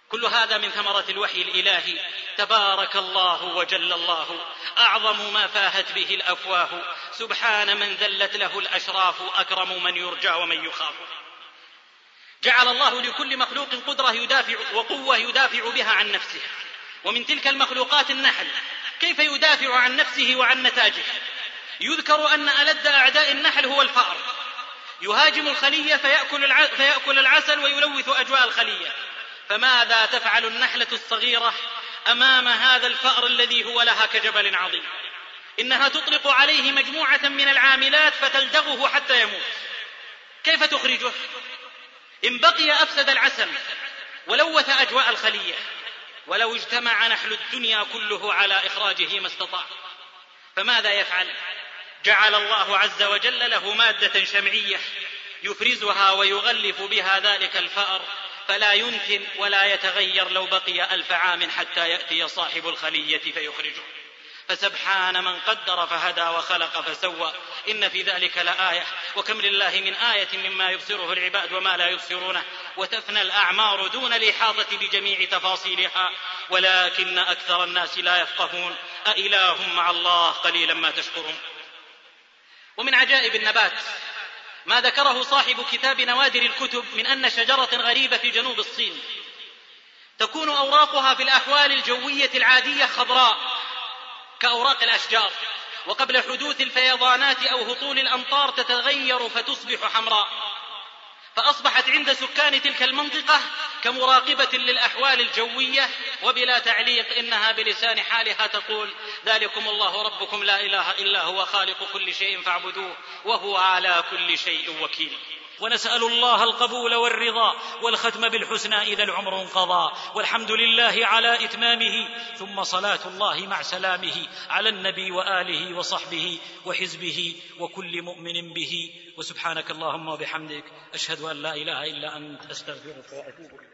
كل هذا من ثمرة الوحي الإلهي. تبارك الله وجل الله. أعظم ما فاهت به الأفواه. سبحان من ذلت له الأشراف. أكرم من يرجى ومن يخاف. جعل الله لكل مخلوق قدرة يدافع وقوة يدافع بها عن نفسه. ومن تلك المخلوقات النحل. كيف يدافع عن نفسه وعن نتاجه يذكر أن ألد أعداء النحل هو الفأر. يهاجم الخلية فيأكل. فيأكل العسل ويلوث أجواء الخلية. فماذا تفعل النحلة الصغيرة أمام هذا الفأر الذي هو لها كجبل عظيم؟ إنها تطلق عليه مجموعة من العاملات فتلدغه حتى يموت. كيف تخرجه؟ إن بقي أفسد العسل ولوث أجواء الخلية ولو اجتمع نحل الدنيا كله على إخراجه ما استطاع. فماذا يفعل؟ جعل الله عز وجل له مادة شمعية يفرزها ويغلف بها ذلك الفأر فلا ينتن ولا يتغير لو بقي ألف عام حتى يأتي صاحب الخلية فيخرجه. فسبحان من قدر فهدى وخلق فسوى. إن في ذلك لآية. وكم لله من آية مما يبصره العباد وما لا يبصرونه. وتفنى الأعمار دون الإحاطة بجميع تفاصيلها. ولكن أكثر الناس لا يفقهون. أإله مع الله قليلا ما تشكرون. ومن عجائب النبات ما ذكره صاحب كتاب نوادر الكتب من أن شجرة غريبة في جنوب الصين. تكون أوراقها في الأحوال الجوية العادية خضراء كأوراق الأشجار. وقبل حدوث الفيضانات أو هطول الأمطار تتغير فتصبح حمراء. فأصبحت عند سكان تلك المنطقة كمراقبة للأحوال الجوية وبلا تعليق إنها بلسان حالها تقول ذلكم الله ربكم لا إله إلا هو خالق كل شيء فاعبدوه وهو على كل شيء وكيل. ونسأل الله القبول والرضا والختم بالحسنى إذا العمر انقضى. والحمد لله على إتمامه ثم صلاة الله مع سلامه على النبي وآله وصحبه وحزبه وكل مؤمن به. وسبحانك اللهم وبحمدك أشهد أن لا إله إلا أنت أستغفرك وأتوب إليك.